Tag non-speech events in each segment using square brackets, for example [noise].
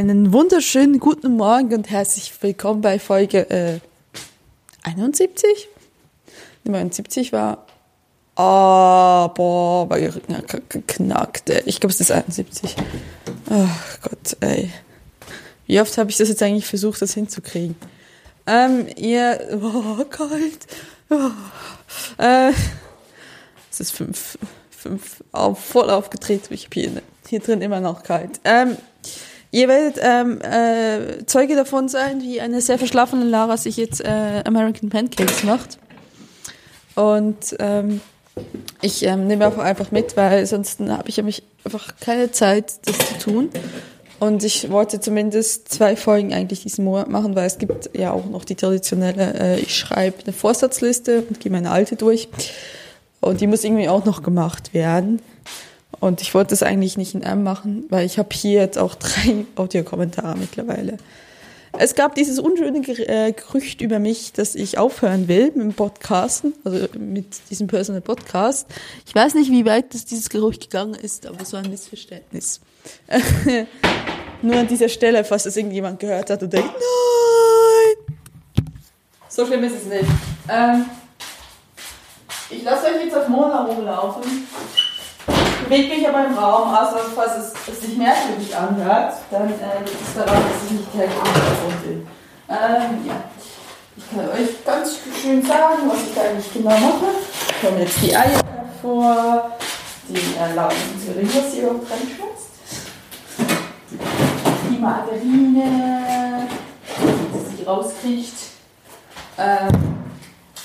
Einen wunderschönen guten Morgen und herzlich willkommen bei Folge äh, 71. 79 war. Ah, oh, boah, war geknackt. Ey. Ich glaube, es ist 71. Ach Gott, ey. Wie oft habe ich das jetzt eigentlich versucht, das hinzukriegen? Ähm, ihr. [laughs] Oh, kalt. Oh, äh, es ist fünf, fünf auf, voll aufgedreht. Ich habe hier, hier drin immer noch kalt. Ähm, Ihr werdet ähm, äh, Zeuge davon sein, wie eine sehr verschlafene Lara sich jetzt äh, American Pancakes macht. Und ähm, ich ähm, nehme auch einfach mit, weil sonst habe ich nämlich einfach keine Zeit, das zu tun. Und ich wollte zumindest zwei Folgen eigentlich diesen Monat machen, weil es gibt ja auch noch die traditionelle, äh, ich schreibe eine Vorsatzliste und gehe meine alte durch. Und die muss irgendwie auch noch gemacht werden. Und ich wollte das eigentlich nicht in M machen, weil ich habe hier jetzt auch drei [laughs] Audiokommentare mittlerweile. Es gab dieses unschöne äh, Gerücht über mich, dass ich aufhören will mit dem Podcasten, also mit diesem Personal Podcast. Ich weiß nicht, wie weit das dieses Gerücht gegangen ist, aber es war ein Missverständnis. [laughs] Nur an dieser Stelle, falls das irgendjemand gehört hat und denkt, nein! So schlimm ist es nicht. Ähm, ich lasse euch jetzt auf Mona rumlaufen bewege mich aber im Raum, außer falls es, es sich merkwürdig anhört, dann äh, liegt es daran, dass ich nicht Hintergrund bin. Ähm, ja. Ich kann euch ganz schön sagen, was ich eigentlich genau mache. Ich komme jetzt die Eier hervor, die erlauben Syringe, sie überhaupt reinschmeißt. Die Margarine, die sie rauskriegt. Ähm,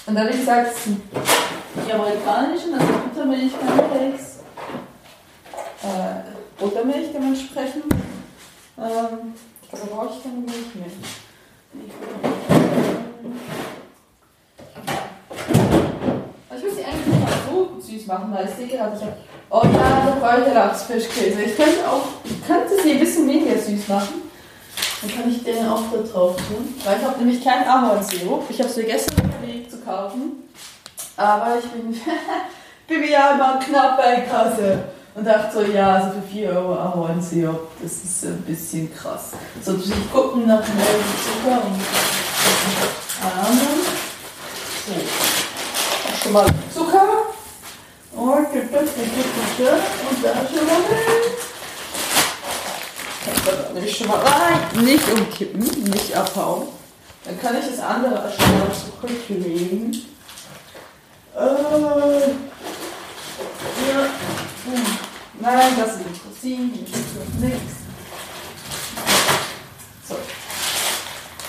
und dann, wie gesagt, die amerikanischen, also Buttermilch, Pancakes äh, Buttermilch dementsprechend. Ähm, ich glaube, da brauche ich keine Milch mehr. Ich will sie eigentlich nicht mal so süß machen, weil ich sehe gerade, ich habe. Oh ja, da brauche ich Lachsfischkäse. Ich könnte auch, ich könnte sie ein bisschen weniger süß machen. Dann kann ich den auch da drauf tun. Weil ich habe nämlich kein Ahornsirup. Ich habe es vergessen, Weg zu kaufen. Aber ich bin, [laughs] bin wieder mal knapp bei Kasse und dachte so, ja, also für 4 Euro Ahornsirup, das ist ein bisschen krass. So, ich gucken nach dem Zucker und anderen. So, schon mal Zucker. Und, und da schon mal Das nehme ich schon mal rein. Nicht umkippen, nicht abhauen. Dann kann ich das andere schon mal zur Küche legen. Äh, ja. Nein, das sind Rosinen, hier ist nichts. So.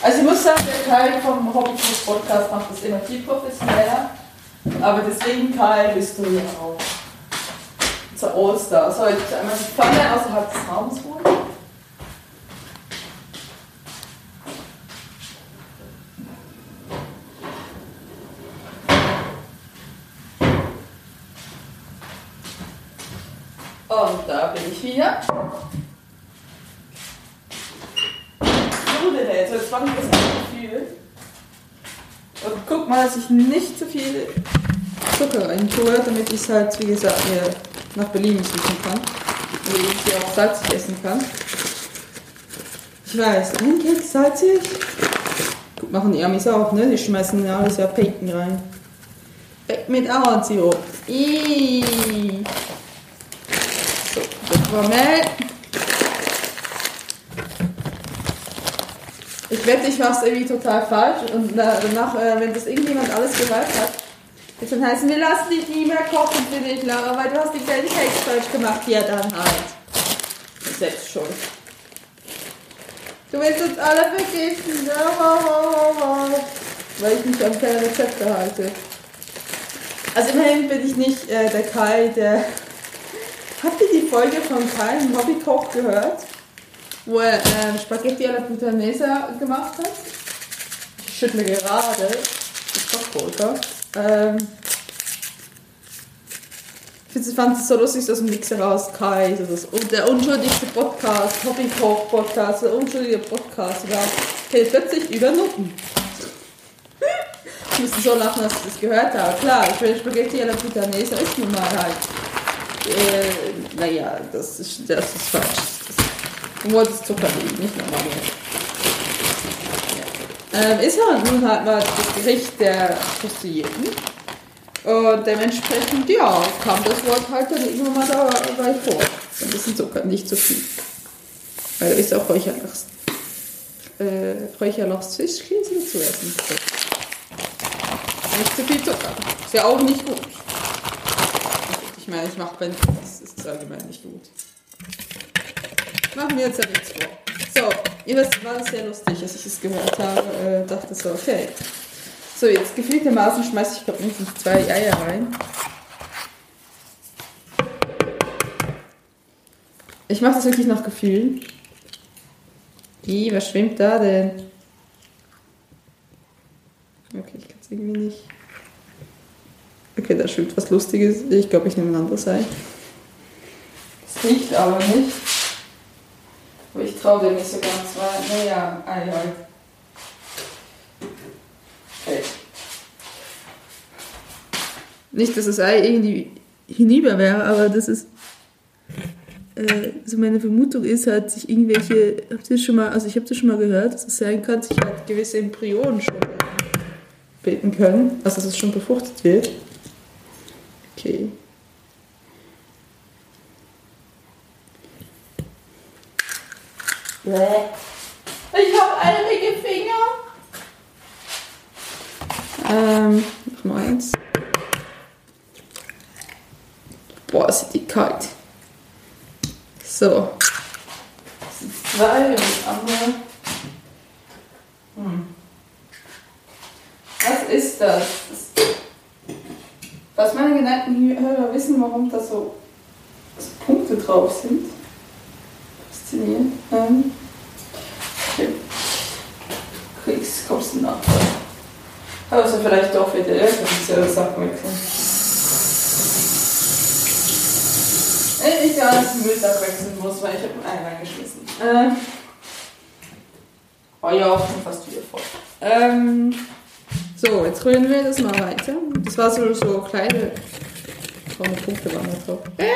Also ich muss sagen, der Kai vom Hobbyfuß Podcast macht das immer viel professioneller. Aber deswegen, Kai, bist du ja auch zur Oster. So, jetzt einmal die Pfanne außerhalb des Raums holen. Und da bin ich wieder. So, jetzt, jetzt mache ich das nicht zu viel. Und guck mal, dass ich nicht zu viel Zucker rein tue, damit ich es halt, wie gesagt, hier nach Berlin suchen kann. Damit ich sie auch salzig essen kann. Ich weiß, ein Keks salzig. Guck, machen die Amis auch, ne? Die schmeißen ja alles ja Pinken rein. Weg mit Ahornsirup. Ihhh. Moment. Ich wette, ich mache es irgendwie total falsch und danach, äh, wenn das irgendjemand alles gehört hat, wird dann heißen, wir lassen dich nie mehr kochen für dich, Lara, weil du hast die Pancakes falsch gemacht. Ja, dann halt. Selbst schon. Du willst uns alle vergiften, weil ich mich an keine Rezepte halte. Also immerhin bin ich nicht äh, der Kai, der Habt ihr die Folge von Kai im Hobbykoch gehört? Wo er äh, Spaghetti alla Puttanesca gemacht hat? Ich schüttle gerade das Kochpulver. Ähm, ich fand es so lustig, dass ein Mix heraus Kai, das, und der unschuldigste Podcast, Hobbykoch-Podcast, der unschuldige Podcast war, hält plötzlich über Nutten. [laughs] ich musste so lachen, dass ich das gehört habe. Klar, ich will Spaghetti alla Puttanesca ist nun mal halt äh, naja, das ist, das ist falsch. Nur das Zucker liegen, nicht normal. Ja. Ähm, halt nun halt mal das Gericht der Prostituierten. Und dementsprechend, ja, kam das Wort halt dann immer mal dabei vor. Ein bisschen Zucker, nicht zu viel. Weil da ist auch Räucherlachs. Äh, Räucherlachsfischkäse zu essen. Nicht zu viel Zucker. Ist ja auch nicht gut. Ich meine, ich mache Benzin, das ist allgemein nicht gut. Machen wir jetzt ja nichts vor. So, jedenfalls war das sehr lustig, als ich es gehört habe. Äh, dachte so, okay. So, jetzt gefühltermaßen schmeiße ich, glaube mindestens zwei Eier rein. Ich mache das wirklich nach Gefühlen. Wie, was schwimmt da denn? Okay, ich kann es irgendwie nicht. Okay, da schwimmt was Lustiges. Ich glaube, ich nehme ein anderes Ei. Es riecht aber nicht. Aber ich traue dem nicht so ganz, weil, naja, Ei halt. Okay. Nicht, dass das Ei irgendwie hinüber wäre, aber das ist. Äh, also meine Vermutung ist halt, sich irgendwelche. Habt ihr das schon mal, also ich habe das schon mal gehört, dass es sein kann, sich halt gewisse Embryonen schon bilden können, also dass es schon befruchtet wird. Okay. Ich habe einige Finger. Ähm, noch mal eins. Boah, sind die kalt. So. Das sind zwei und das andere. Hm. Was ist das? das was meine geneigten Hörer wissen, warum da so, Punkte drauf sind. Faszinierend. Ähm, okay. Kriegskostenabfall. Also vielleicht doch wieder irgendwelche Sachen wechseln. Ich gar nicht den Müllsack wechseln muss, weil ich habe einen reingeschmissen. Äh, oh ja, schon fast wieder voll. Ähm, so, jetzt rühren wir das mal weiter. Das war so, so kleine braune Punkte waren da drauf. Äh,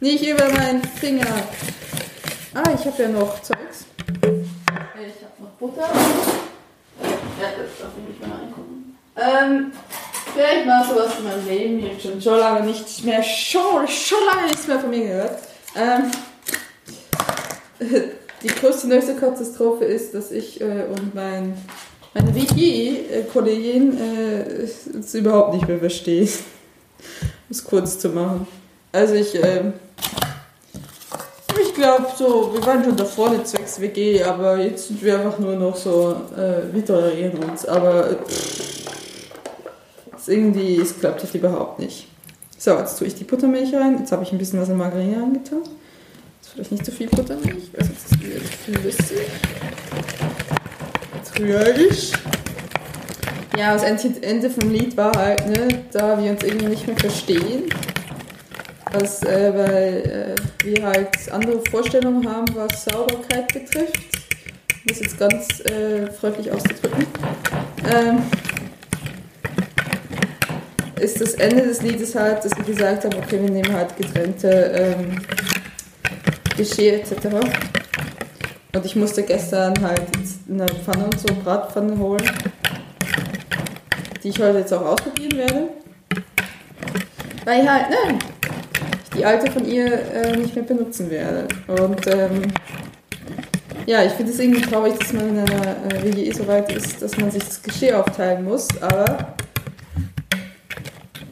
nicht über meinen Finger. Ah, ich habe ja noch Zeugs. Ich habe noch Butter. Ja, das darf ich nicht mehr reingucken. Ähm, vielleicht mal sowas in meinem Leben. Ich habe schon, schon lange nicht mehr, schon, schon lange nichts mehr von mir gehört. Ähm, [laughs] die größte neueste Katastrophe ist, dass ich äh, und mein, meine WG-Kollegin äh, es überhaupt nicht mehr verstehen. um [laughs] es kurz zu machen. Also ich, äh, ich glaube so, wir waren schon davor eine zwecks WG, aber jetzt sind wir einfach nur noch so, äh, wir tolerieren uns. Aber pff, ist irgendwie, es klappt halt überhaupt nicht. So, jetzt tue ich die Buttermilch rein. Jetzt habe ich ein bisschen was in Margarine reingetan. Vielleicht nicht zu viel Buttermilch, weil sonst ist wieder flüssig. Ich. Ja, das Ende vom Lied war halt, ne, da wir uns irgendwie nicht mehr verstehen. Was, äh, weil äh, wir halt andere Vorstellungen haben, was Sauberkeit betrifft. Um das jetzt ganz äh, freundlich auszudrücken. Ähm, ist das Ende des Liedes halt, dass wir gesagt haben, okay, wir nehmen halt getrennte ähm, Geschirr etc. Und ich musste gestern halt eine Pfanne und so, Bratpfanne holen, die ich heute jetzt auch ausprobieren werde. Weil halt, ne, ich die alte von ihr äh, nicht mehr benutzen werde. Und ähm, ja, ich finde es irgendwie traurig, dass man in einer äh, WGE so weit ist, dass man sich das Geschirr aufteilen muss, aber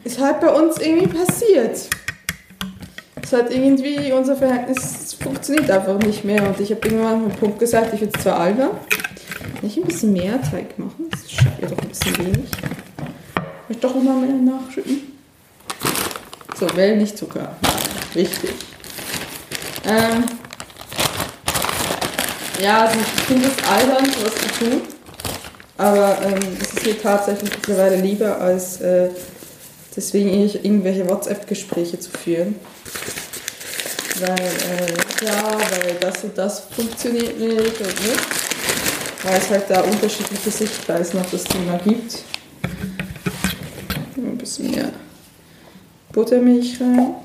ist halt bei uns irgendwie passiert es hat irgendwie, unser Verhältnis funktioniert einfach nicht mehr. Und ich habe irgendwann einen Punkt gesagt, ich es zwar albern, nicht ein bisschen mehr Teig machen, das scheint ja doch ein bisschen wenig. Ich doch nochmal mehr nachschütten. So, Well, nicht Zucker. Wichtig. Ähm, ja, also ich finde es albern, sowas zu tun. Aber ähm, es ist mir tatsächlich mittlerweile lieber, als äh, deswegen irgendwelche WhatsApp-Gespräche zu führen weil, äh, ja, weil das und das funktioniert nicht und nicht. Weil es halt da unterschiedliche Sichtweisen auf das Thema gibt. Ein bisschen mehr Buttermilch rein.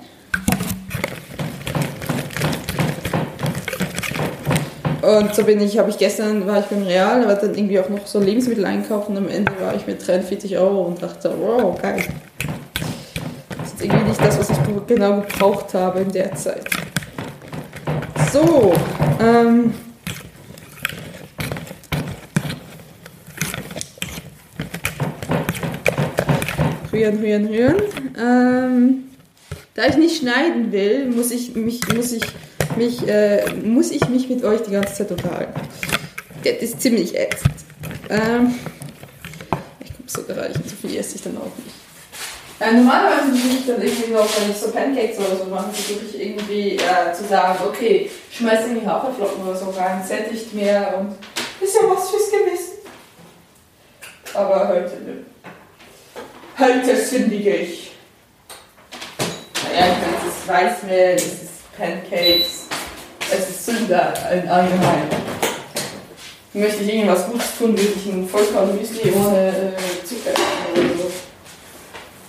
Und so bin ich, habe ich gestern, war ich beim Real, aber dann irgendwie auch noch so Lebensmittel einkaufen und am Ende war ich mit 43 Euro und dachte, wow, geil. Ist irgendwie nicht das, was ich genau gebraucht habe in der Zeit. So, ähm, rühren, rühren, rühren. Ähm, da ich nicht schneiden will, muss ich mich, muss ich mich, äh, muss ich mich mit euch die ganze Zeit unterhalten. Das ist ziemlich ätzend. Ähm, ich komme so erreichen, so viel esse ich dann auch nicht. Äh, normalerweise versuche ich dann irgendwie noch, wenn ich so Pancakes oder so mache, versuche ich irgendwie äh, zu sagen, okay, schmeiß irgendwie Haferflocken oder so rein, sättigt mehr und ist ja was fürs Gewissen. Aber heute, ne? Heute sündige ich. Naja, ich meine, es ist Weißmehl, es ist Pancakes, es ist Sünder in allgemein. Möchte ich irgendwas Gutes tun, würde ich ein Vollkornmüsli ohne äh, Zucker.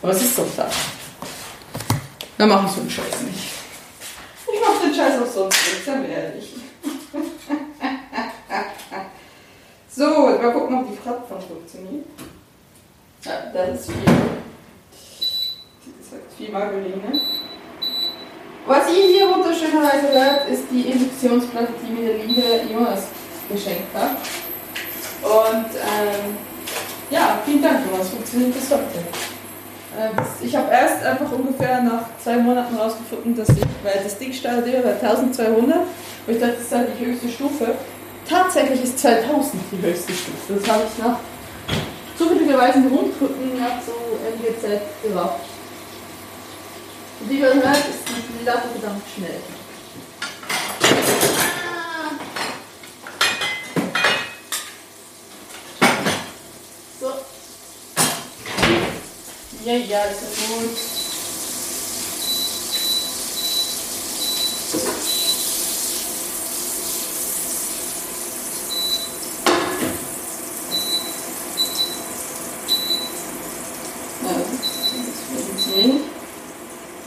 Aber es ist doch da. Dann mache ich so einen Scheiß nicht. Ich mache den Scheiß auch sonst nicht, seien wir ehrlich. so, mal gucken, ob die Plattform funktioniert. Ja, das ist viel. Das ist halt viel Margarine. Was ihr hier wunderschönerweise hört, ist die Induktionsplatte, die mir der liebe Jonas geschenkt hat. Und ähm, ja, vielen Dank, Jonas. Funktioniert bis heute. Äh, ich habe erst einfach ungefähr nach zwei Monaten rausgefunden, dass ich, weil das Ding startet bei 1200 und ich dachte, das ist halt die höchste Stufe. Tatsächlich ist 2000 die höchste Stufe. Das habe ich nach zufälligerweise Rundgucken nach so MGZ gerafft. Und wie man hört, ist die Latte verdammt schnell. Ja, ja, das ist gut.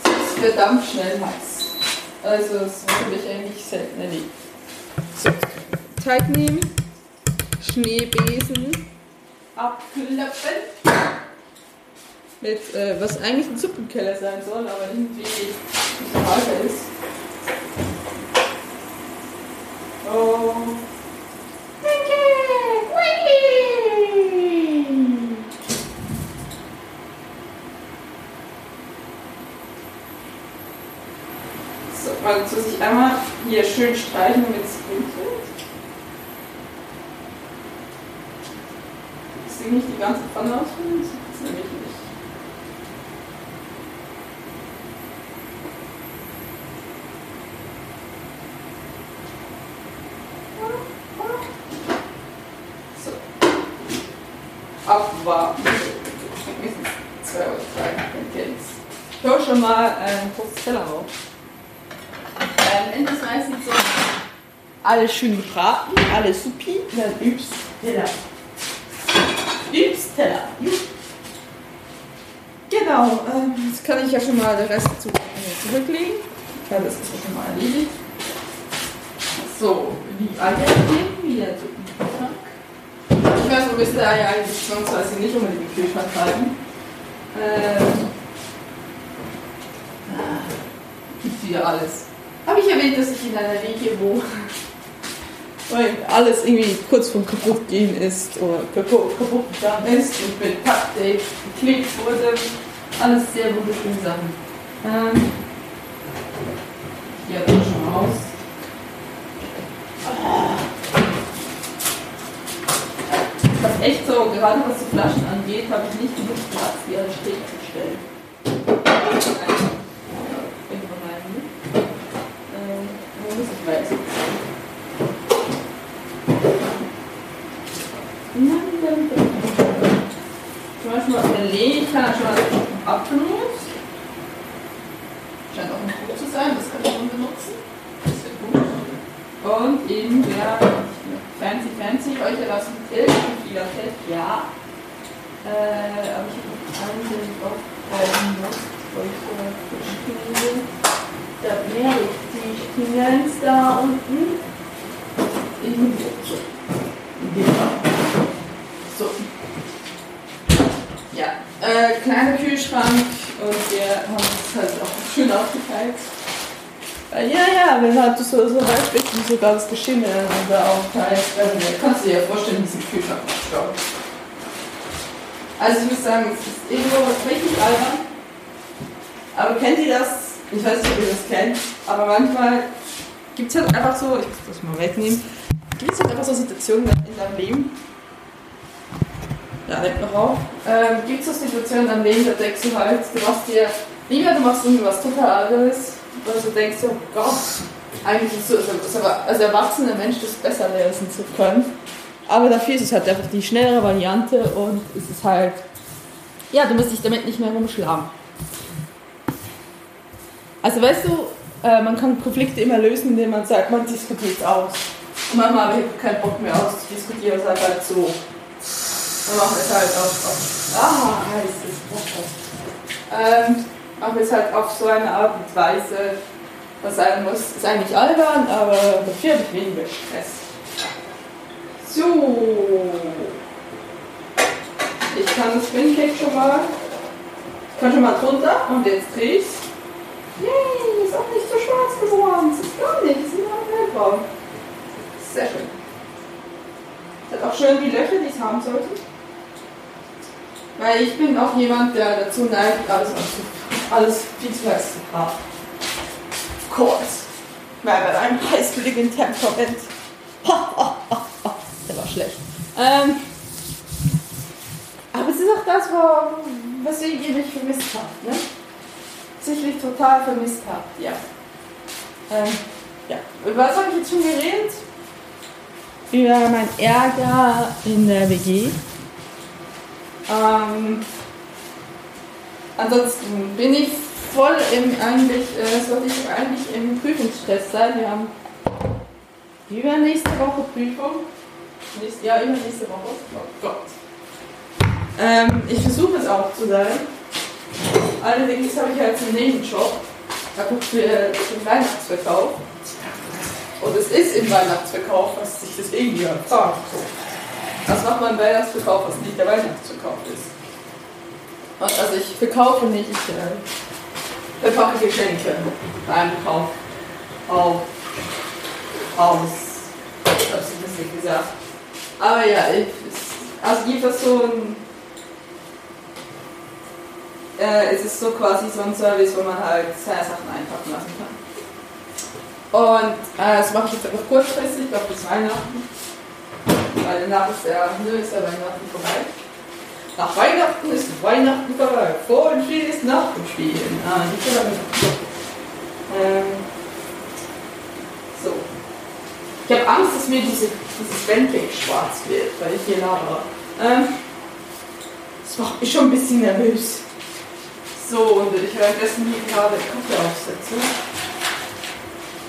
Es ist verdammt schnell heiß. Also das habe ich eigentlich selten erlebt. So, Teig nehmen, Schneebesen, abklopfen. Mit, äh, was eigentlich ein Suppenkeller sein soll, aber irgendwie nicht Frage ist. Oh. So, mal jetzt muss ich einmal hier schön streichen, wird. Ich sehe nicht die ganze Pfanne ausfüllen, das ist nämlich nicht. So. Abwarten. Mindestens zwei oder drei Pancakes. Ich hole schon mal einen kurzen Teller auf. Ähm, Ende ist meistens so alles schön gebraten, alles supi, dann übs Teller. Übs Teller. Genau, ähm, jetzt kann ich ja schon mal den Rest zu, äh, zurücklegen. Ja, das ist ja schon mal erledigt. So, die Eier geben wieder zu. Ich weiß, wo du Eier eigentlich zwangsweise nicht unbedingt im Kühlschrank halten. Ähm, ah, wieder alles. Habe ich erwähnt, dass ich in einer WG wohne? Weil alles irgendwie kurz vom kaputt gehen ist oder kaputt, kaputt gegangen ist und mit Papptape geklebt wurde. Alles sehr wunderschöne Sachen. Ähm, hier bin schon aus. Was echt so, gerade was die Flaschen angeht, habe ich nicht genug Platz, die alle schräg zu stellen. Irgendwo rein, ne? Ähm, wo muss ich weiß? Zum Beispiel mal ich ja schon mal Apfelmus. Scheint auch noch gut zu sein, das kann ich schon benutzen. Das ist ja gut. Und eben der fancy fancy euch erlassen Till, wieder Fett, ja. Äh, aber ich habe noch einen, den ich aufgreifen muss, weil ich so frisch kriege. Da mehr richtig Tingens da unten. irgendwo so. Genau. So. Ja, äh, kleiner Kühlschrank und wir haben es halt auch schön aufgeteilt. Äh, ja, ja, wenn halt so, so weit bist, wie sogar das Geschimmel da aufteilt, äh, kannst du dir ja vorstellen, diesen Kühlschrank aufstauen. Also ich muss sagen, es ist irgendwo richtig albern. Aber kennt ihr das? Ich weiß nicht, ob ihr das kennt, aber manchmal gibt es halt einfach so, ich muss das mal wegnehmen, gibt es halt einfach so Situationen in deinem Leben, nimmt noch auf, ähm, gibt es so Situationen deinem Leben, da denkst du halt, du machst dir, lieber du machst irgendwie was total anderes, weil du denkst, oh Gott, eigentlich ist so, ist aber als erwachsener Mensch das besser lesen zu können. Aber dafür ist es halt einfach die schnellere Variante und es ist halt, ja, du musst dich damit nicht mehr rumschlagen. Also weißt du, äh, man kann Konflikte immer lösen, indem man sagt, man diskutiert es aus. Und manchmal habe ich keinen Bock mehr auszudiskutieren, es halt halt so. Man macht es halt auf, auf ah, heiß ist das. Ähm, macht es halt auf so eine Art und Weise, was sein muss, ist eigentlich albern, aber dafür weniger Stress. So. Ich kann das Spin Cake schon mal. Ich kann schon mal drunter und jetzt drehe ich Yay, ist auch nicht so schwarz geworden. Das ist gar nicht, es ist nur hellbraun. Sehr schön. Es hat auch schön die Löcher, die es haben sollte. Weil ich bin auch jemand, der dazu neigt, alles, alles viel zu heiß zu haben. Of course. Weil bei einem heißblütigen Temperament. Der war schlecht. Ähm, aber es ist auch das, was ihr mich vermisst habt. Ne? sicherlich total vermisst habt. Ja. Ähm, ja. Über was habe ich jetzt schon geredet? Über mein Ärger in der WG. Ähm, ansonsten bin ich voll im eigentlich, äh, sollte ich eigentlich im Prüfungsstress sein. Wir haben übernächste Woche Prüfung. Nächste, ja, übernächste Woche. Oh Gott. Ähm, ich versuche es auch zu sein. Allerdings habe ich jetzt einen Nebenjob, da guckt für den Weihnachtsverkauf. Und es ist im Weihnachtsverkauf, was sich das irgendwie sagt. Was macht man Weihnachtsverkauf, was nicht der Weihnachtsverkauf ist? Also ich verkaufe nicht, ich äh, Geschenke beim Kauf auf aus. Ich habe es ein bisschen gesagt. Aber ja, ich, also gibt es so ein äh, es ist so quasi so ein Service, wo man halt seine Sachen einpacken lassen kann. Und äh, das mache ich jetzt einfach kurzfristig, auf bis Weihnachten. Weil danach ist der, nö, ist der Weihnachten vorbei. Nach Weihnachten ist Weihnachten vorbei. Vor dem Spiel ist nach dem Spiel. Ah, so lange. Ähm, so. Ich habe Angst, dass mir diese, dieses Bandcake schwarz wird, weil ich hier labere. Ähm, das macht mich schon ein bisschen nervös. So, und ich währenddessen hier gerade Kaffee aufsetze.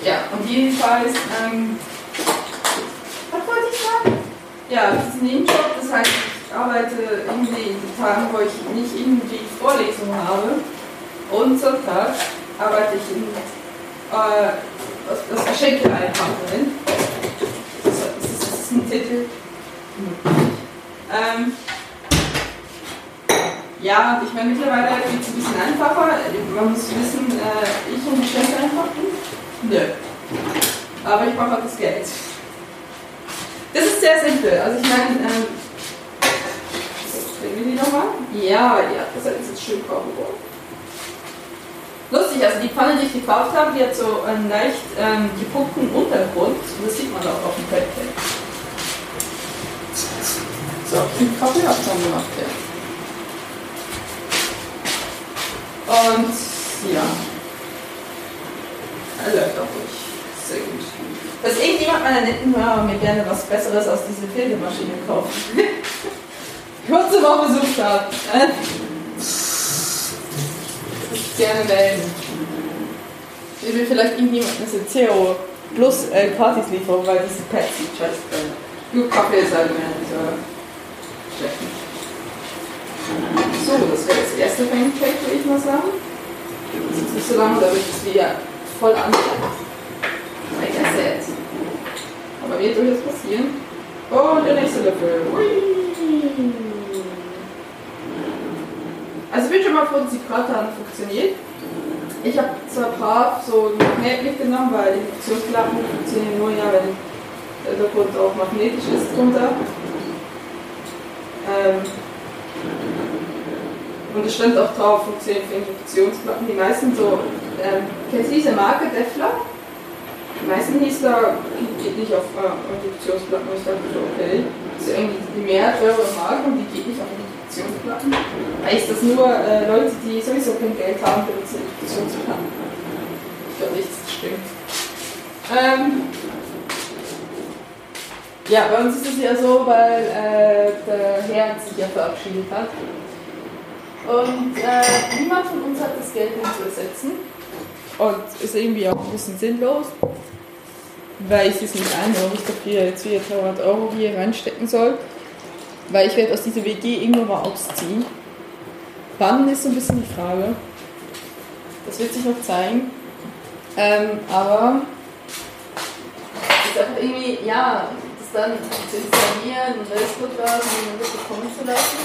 Ja, und jedenfalls, ähm, was wollte ich sagen? Ja, diesen Nebenjob, das heißt, ich arbeite in den Tagen, wo ich nicht irgendwie Vorlesungen habe. Und Sonntag arbeite ich in, äh, das, das Geschenke einpacken. Das, das, das ist ein Titel. Ähm, ja, ich meine, mittlerweile geht es ein bisschen einfacher. Man muss wissen, äh, ich und Geschenke einpacken? Nö. Aber ich brauche das Geld. Das ist sehr simpel. Also ich meine, ähm, kriegen wir die nochmal? Ja, ja, das ist jetzt schön kaum geworden. Lustig, also die Pfanne, die ich gekauft habe, die hat so einen leicht ähm, gepunkten Untergrund. Und das sieht man auch auf dem Feldfeld. So, den Kaffee ich dann gemacht, ja. Und ja, er läuft auch ruhig. Sehr gut. Dass irgendjemand meiner netten Hörer mir gerne was Besseres aus dieser Filtermaschine kauft. [laughs] Kurze Woche. Äh? Gerne melden. Ich will vielleicht irgendjemand eine CO plus äh, Gratis-Lieferung, weil diese Pads sieht scheiße Nur Kaffee ist halt mehr dieser schlechten. So, das wäre das erste Pancake, würde ich mal sagen. Das ist nicht so lange, damit es wieder voll anfängt. Like I. Aber Kann mir durchaus passieren. Und der nächste Löffel. Also ich bin schon mal froh, dass die Kartan funktioniert. Ich habe zwar brav so ein Magnet mitgenommen, weil die Funktionsplatten funktionieren nur ja, wenn der Untergrund auch magnetisch ist drunter. Ähm, und es stand auch drauf, funktioniert für Induktionsplatten. Die meisten so, ähm, kennst du diese Marke Defler? Meisten da, geht nicht auf äh, Induktionsplatten. Und ich dachte okay, das ist irgendwie mehr teure Marke und die geht nicht auf Induktionsplatten. Heißt das nur äh, Leute, die sowieso kein Geld haben, benutzen Induktionsplatten? Ich glaube nicht, das stimmt. Ähm, ja, bei uns ist es ja so, weil äh, der Herr sich ja verabschiedet hat. Und äh, niemand von uns hat das Geld hinzusetzen. Und ist irgendwie auch ein bisschen sinnlos, weil ich es nicht ein, warum ich dafür jetzt wieder 300 Euro hier reinstecken soll. Weil ich werde aus dieser WG irgendwann mal ausziehen. Wann ist so ein bisschen die Frage. Das wird sich noch zeigen. Ähm, aber ist einfach irgendwie, ja, dann zu installieren und Restprogramm und das bekommen zu lassen,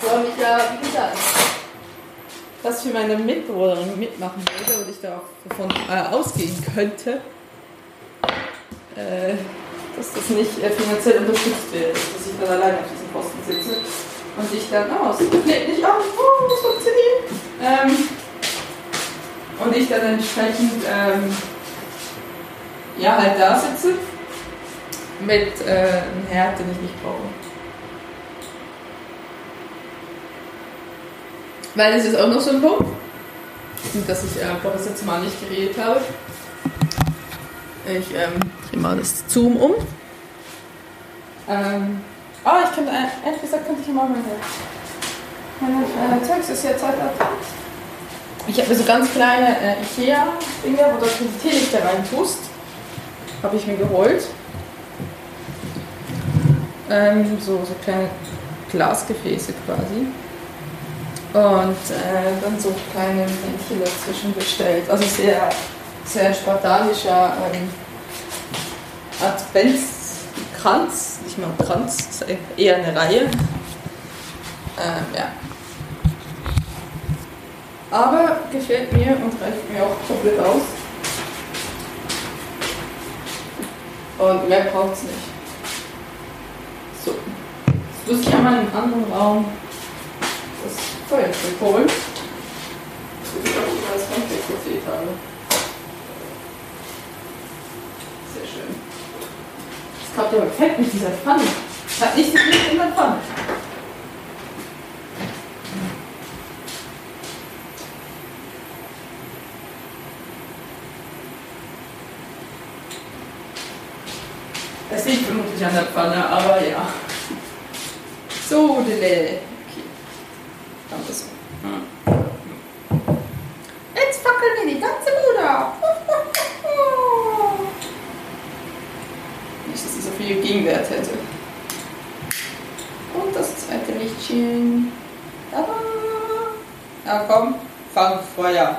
freue mich ja, wie gesagt, das für meine Mitbewohnerin mitmachen würde und ich davon äh, ausgehen könnte, äh, dass das nicht äh, finanziell unterstützt wird, dass ich dann allein auf diesem Posten sitze und ich dann aus, oh, lädt nicht auf, oh, das funktioniert. Ähm, und ich dann entsprechend ähm, ja, halt da sitze mit äh, einem Herd, den ich nicht brauche. Weil es ist auch noch so ein Punkt, dass ich äh, das letzte Mal nicht geredet habe. Ich ähm, drehe mal das Zoom um. Ähm, oh, ich könnte, äh, ehrlich gesagt, könnte ich mal meine, meine äh, Zeugs ist jetzt halt Ich habe mir so ganz kleine äh, Ikea-Dinger, wo du die Teelichter rein tust. Habe ich mir geholt ähm, so, so kleine Glasgefäße quasi. Und äh, dann so kleine Männchen dazwischen bestellt. Also sehr, sehr spartanischer ähm, Adventskranz, nicht mal ein Kranz, eher eine Reihe. Ähm, ja. Aber gefällt mir und reicht mir auch komplett aus. Und mehr braucht es nicht. So. Jetzt muss ich einmal in einem anderen Raum das Feuerzeug holen. Das Handwerk habe. Sehr schön. Aber perfekt mit dieser Pfanne. Hat nicht so viel in der Pfanne. Das liegt vermutlich an der Pfanne, aber ja. So, Dele. Okay. Dann das so. Jetzt fackeln wir die ganze Bude ab. Nicht, dass sie so viel Gegenwert hätte. Und das zweite Lichtchen. Tada! Na komm, fang Feuer.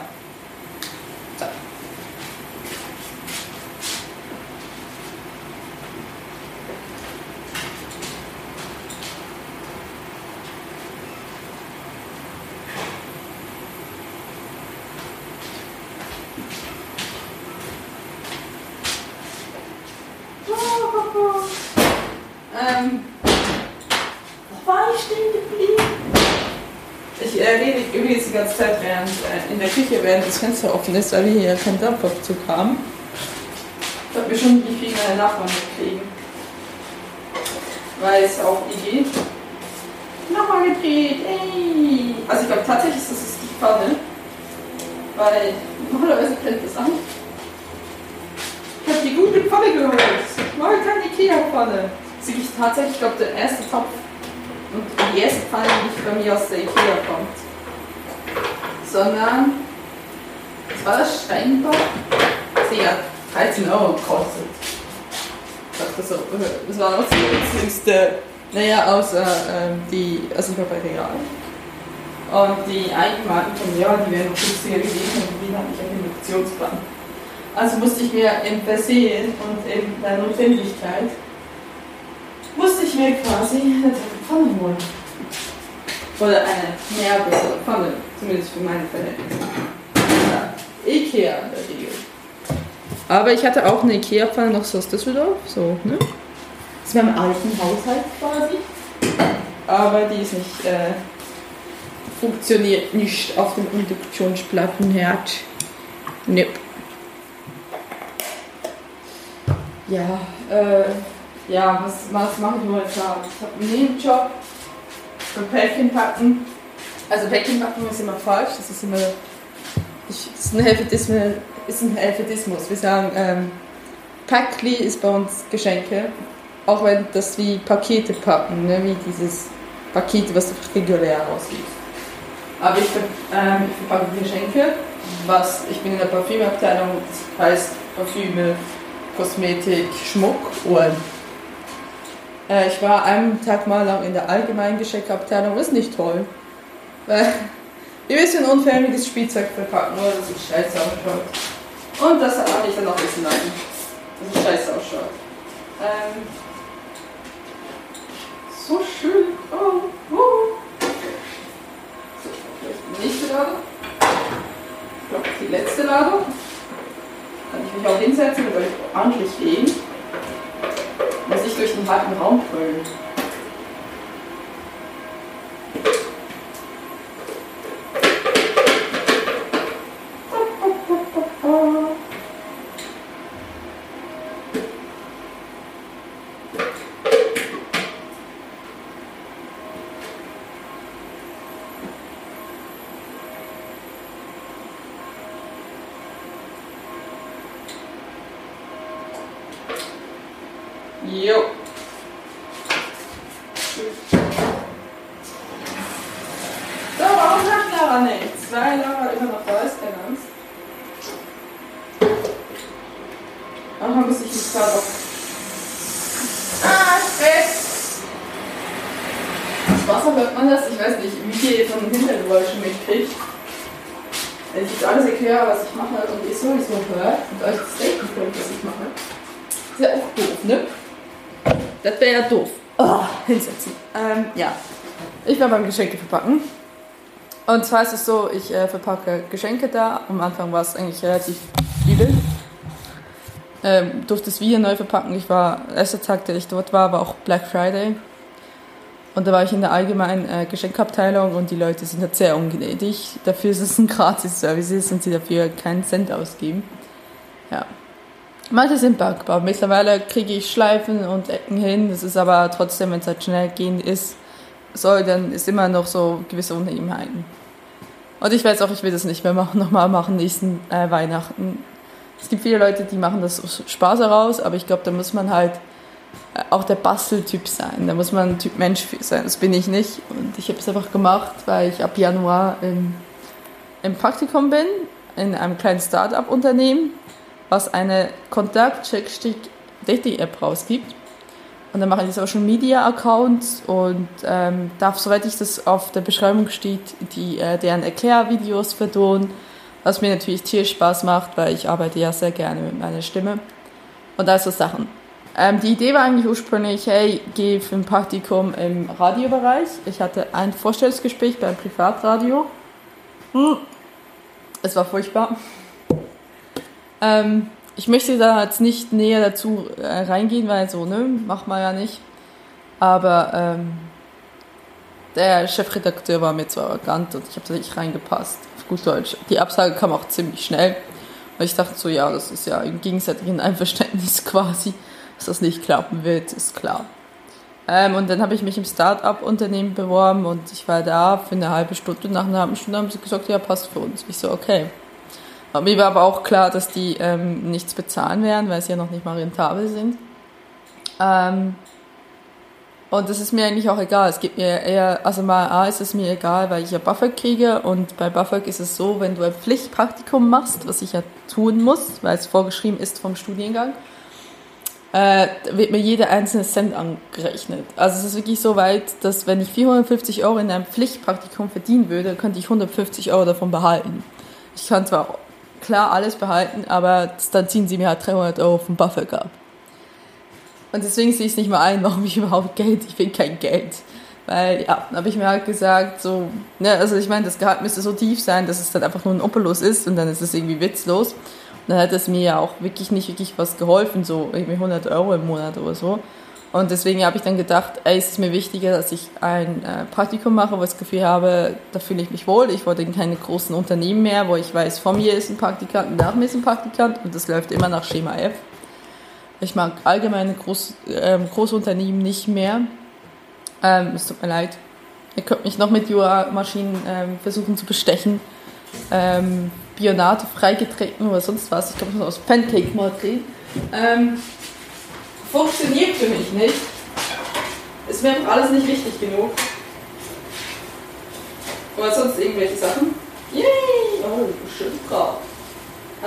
ganze Zeit während, äh, in der Küche, während das Fenster offen ist, weil wir hier keinen Dampfaufzug haben. Ich habe mir schon wie viele meine Nachbarn kriegen. Weil es auch Idee. Nochmal gedreht, ey! Also ich glaube tatsächlich ist das die Pfanne. Weil normalerweise kennt das an. Ich habe die gute Pfanne geholt. Mal keine Ikea-Pfanne. Das ist tatsächlich, ich glaube, der erste Topf und die erste Pfanne, die bei mir aus der Ikea kommt sondern, war das? Steinbock? Sie hat 13 Euro gekostet. Ich dachte so, das war noch das günstigste, naja, außer ähm, die, also ich war bei Real. Und die Eigenmarken von Real, die wären noch günstiger gewesen und die habe ich einen Induktionsplan. Also musste ich mir im Versehen und in der Notwendigkeit musste ich mir quasi eine Pfanne holen. Oder eine mehr bessere Pfanne, zumindest für meine Verhältnisse. Ikea in der Regel. Aber ich hatte auch eine Ikea-Pfanne noch so aus Düsseldorf, so, ne? Das ist meinem alten Haushalt quasi. Aber die ist nicht, äh, funktioniert nicht auf dem Induktionsplattenherd. Nope. Ja, äh, ja, was, was mache ich momentan? Ich habe einen Nebenjob beim Päckchen packen. Also Päckchen packen ist immer falsch, das ist immer, ich, ist ein Helvetismus, ist. Wir sagen, ähm, Packli ist bei uns Geschenke, auch wenn das wie Pakete packen, ne? wie dieses Paket, was du regulär rausgibst. Aber ich, ähm, ich verpacke Geschenke, was, ich bin in der Parfümabteilung, das heißt Parfüme, Kosmetik, Schmuck und äh, ich war einen Tag mal lang in der allgemeinen Geschenkabteilung, ist nicht toll. Weil ein unförmiges Spielzeug verpacken, oder das ist scheiße ausschaut. Und das habe ich dann auch wissen lassen, dass es scheiße ausschaut. Ähm, so schön. Oh, oh. So, vielleicht die nächste Ladung. Ich glaube, die letzte Ladung. Kann ich mich auch hinsetzen und euch ordentlich legen. Muss ich durch den harten Raum brüllen. Jo. So, warum sagt Lara nichts? Weil Lara immer noch da ist, keine Angst. Manchmal muss ich mich gerade auf. Ah, Stress! Das Wasser hört man das? Ich weiß nicht, wie viel von den Hintergeräuschen mitkriegt. Wenn ich jetzt alles erkläre, was ich mache und ihr sowieso hört und euch das denken könnt, was ich mache. Ist ja auch doof, ne? Das wäre ja doof. Oh, hinsetzen. Ähm, ja. War beim Geschenke verpacken. Und zwar ist es so, ich äh, verpacke Geschenke da. Am Anfang war es eigentlich relativ übel. Ähm, durfte es wieder neu verpacken. Ich war, der erste Tag, der ich dort war, war auch Black Friday. Und da war ich in der allgemeinen äh, Geschenkabteilung und die Leute sind halt sehr ungnädig. Dafür ist es ein Gratis-Service und sie dafür keinen Cent ausgeben. Ja. Manche sind backbar. Mittlerweile kriege ich Schleifen und Ecken hin. Das ist aber trotzdem, wenn es halt schnell gehen ist, soll, dann ist immer noch so gewisse Unebenheiten. Und ich weiß auch, ich will das nicht mehr machen, [laughs] nochmal machen nächsten äh, Weihnachten. Es gibt viele Leute, die machen das Spaß heraus, aber ich glaube, da muss man halt äh, auch der Basteltyp sein. Da muss man ein Typ Mensch sein. Das bin ich nicht. Und ich habe es einfach gemacht, weil ich ab Januar im, im Praktikum bin, in einem kleinen Start-up-Unternehmen was eine Kontakt-Dating-App rausgibt. Und dann mache ich Social Media Accounts und ähm, darf, soweit ich das auf der Beschreibung steht, die, äh, deren Erklärvideos vertonen, was mir natürlich tierisch Spaß macht, weil ich arbeite ja sehr gerne mit meiner Stimme. Und all so Sachen. Ähm, die Idee war eigentlich ursprünglich, hey, geh für ein Praktikum im Radiobereich. Ich hatte ein Vorstellungsgespräch beim Privatradio. Hm. Es war furchtbar. Ähm, ich möchte da jetzt nicht näher dazu äh, reingehen, weil so, ne, macht man ja nicht. Aber ähm, der Chefredakteur war mir zwar arrogant und ich habe da nicht reingepasst, auf gut Deutsch. Die Absage kam auch ziemlich schnell. Und ich dachte so, ja, das ist ja im gegenseitigen Einverständnis [laughs] quasi, dass das nicht klappen wird, ist klar. Ähm, und dann habe ich mich im Start-up-Unternehmen beworben und ich war da für eine halbe Stunde. Nach einer halben Stunde haben sie gesagt, ja, passt für uns. Ich so, okay. Mir war aber auch klar, dass die ähm, nichts bezahlen werden, weil sie ja noch nicht mal rentabel sind. Ähm, und das ist mir eigentlich auch egal. Es gibt mir eher, also mal A ist es mir egal, weil ich ja BAföG kriege und bei BAföG ist es so, wenn du ein Pflichtpraktikum machst, was ich ja tun muss, weil es vorgeschrieben ist vom Studiengang, äh, wird mir jeder einzelne Cent angerechnet. Also es ist wirklich so weit, dass wenn ich 450 Euro in einem Pflichtpraktikum verdienen würde, könnte ich 150 Euro davon behalten. Ich kann zwar klar alles behalten, aber dann ziehen sie mir halt 300 Euro vom Buffer ab. Und deswegen sehe ich es nicht mal ein, warum ich [laughs] überhaupt Geld, ich will kein Geld. Weil, ja, habe ich mir halt gesagt, so, ne, also ich meine, das Gehalt müsste so tief sein, dass es dann einfach nur ein Opelos ist und dann ist es irgendwie witzlos. Und dann hat es mir ja auch wirklich nicht wirklich was geholfen, so irgendwie 100 Euro im Monat oder so. Und deswegen habe ich dann gedacht, ey, es ist mir wichtiger, dass ich ein äh, Praktikum mache, wo ich das Gefühl habe, da fühle ich mich wohl. Ich wollte in keine großen Unternehmen mehr, wo ich weiß, vor mir ist ein Praktikant und nach mir ist ein Praktikant und das läuft immer nach Schema F. Ich mag allgemeine Groß, äh, Großunternehmen nicht mehr. Ähm, es tut mir leid. Ihr könnt mich noch mit Jura-Maschinen ähm, versuchen zu bestechen. Ähm, Bionate freigetreten oder sonst was. Ich komme aus Pancake-Marke. Ähm, funktioniert für mich nicht. Ist mir einfach alles nicht wichtig genug. Oder sonst irgendwelche Sachen. Yay! Oh, schön braun.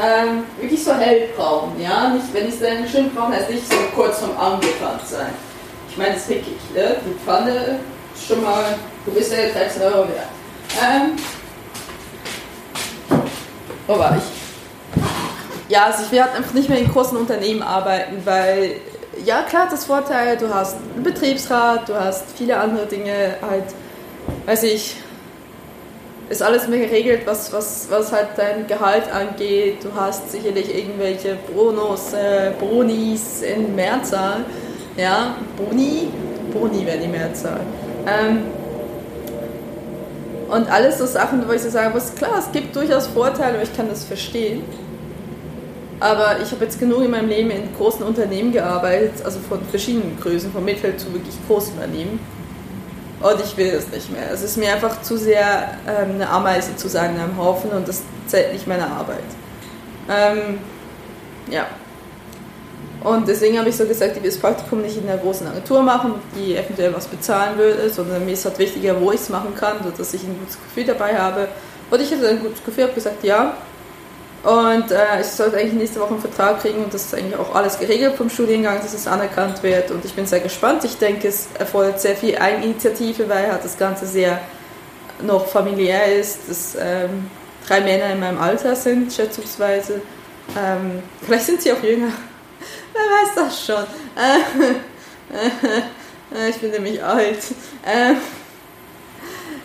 Ähm, wirklich so hellbraun, ja? Nicht, wenn ich sage schön braun, heißt nicht so kurz vom angebrannt sein. Ich meine, das ist wirklich, ne? Die Pfanne ist schon mal, du bist ja 13 Euro wert. Ähm, wo war ich? Ja, also ich halt einfach nicht mehr in großen Unternehmen arbeiten, weil ja, klar das Vorteil, du hast einen Betriebsrat, du hast viele andere Dinge, halt, weiß ich, ist alles mehr geregelt, was, was, was halt dein Gehalt angeht. Du hast sicherlich irgendwelche Bonus, äh, Bonis in Mehrzahl. Ja, Boni? Boni wäre die Mehrzahl. Ähm, und alles so Sachen, wo ich so sagen muss, klar, es gibt durchaus Vorteile, aber ich kann das verstehen. Aber ich habe jetzt genug in meinem Leben in großen Unternehmen gearbeitet, also von verschiedenen Größen, von Mittel zu wirklich großen Unternehmen. Und ich will das nicht mehr. Es ist mir einfach zu sehr ähm, eine Ameise zu sein in einem Haufen und das zählt nicht meiner Arbeit. Ähm, ja. Und deswegen habe ich so gesagt, ich will das Praktikum nicht in einer großen Agentur machen, die eventuell was bezahlen würde, sondern mir ist halt wichtiger, wo ich es machen kann, sodass ich ein gutes Gefühl dabei habe. Und ich hatte ein gutes Gefühl, habe gesagt, ja, und äh, ich sollte eigentlich nächste Woche einen Vertrag kriegen und das ist eigentlich auch alles geregelt vom Studiengang, dass es anerkannt wird. Und ich bin sehr gespannt. Ich denke, es erfolgt sehr viel Eigeninitiative, weil halt das Ganze sehr noch familiär ist, dass ähm, drei Männer in meinem Alter sind, schätzungsweise. Ähm, vielleicht sind sie auch jünger. [laughs] Wer weiß das schon. Äh, [laughs] ich bin nämlich alt. Äh,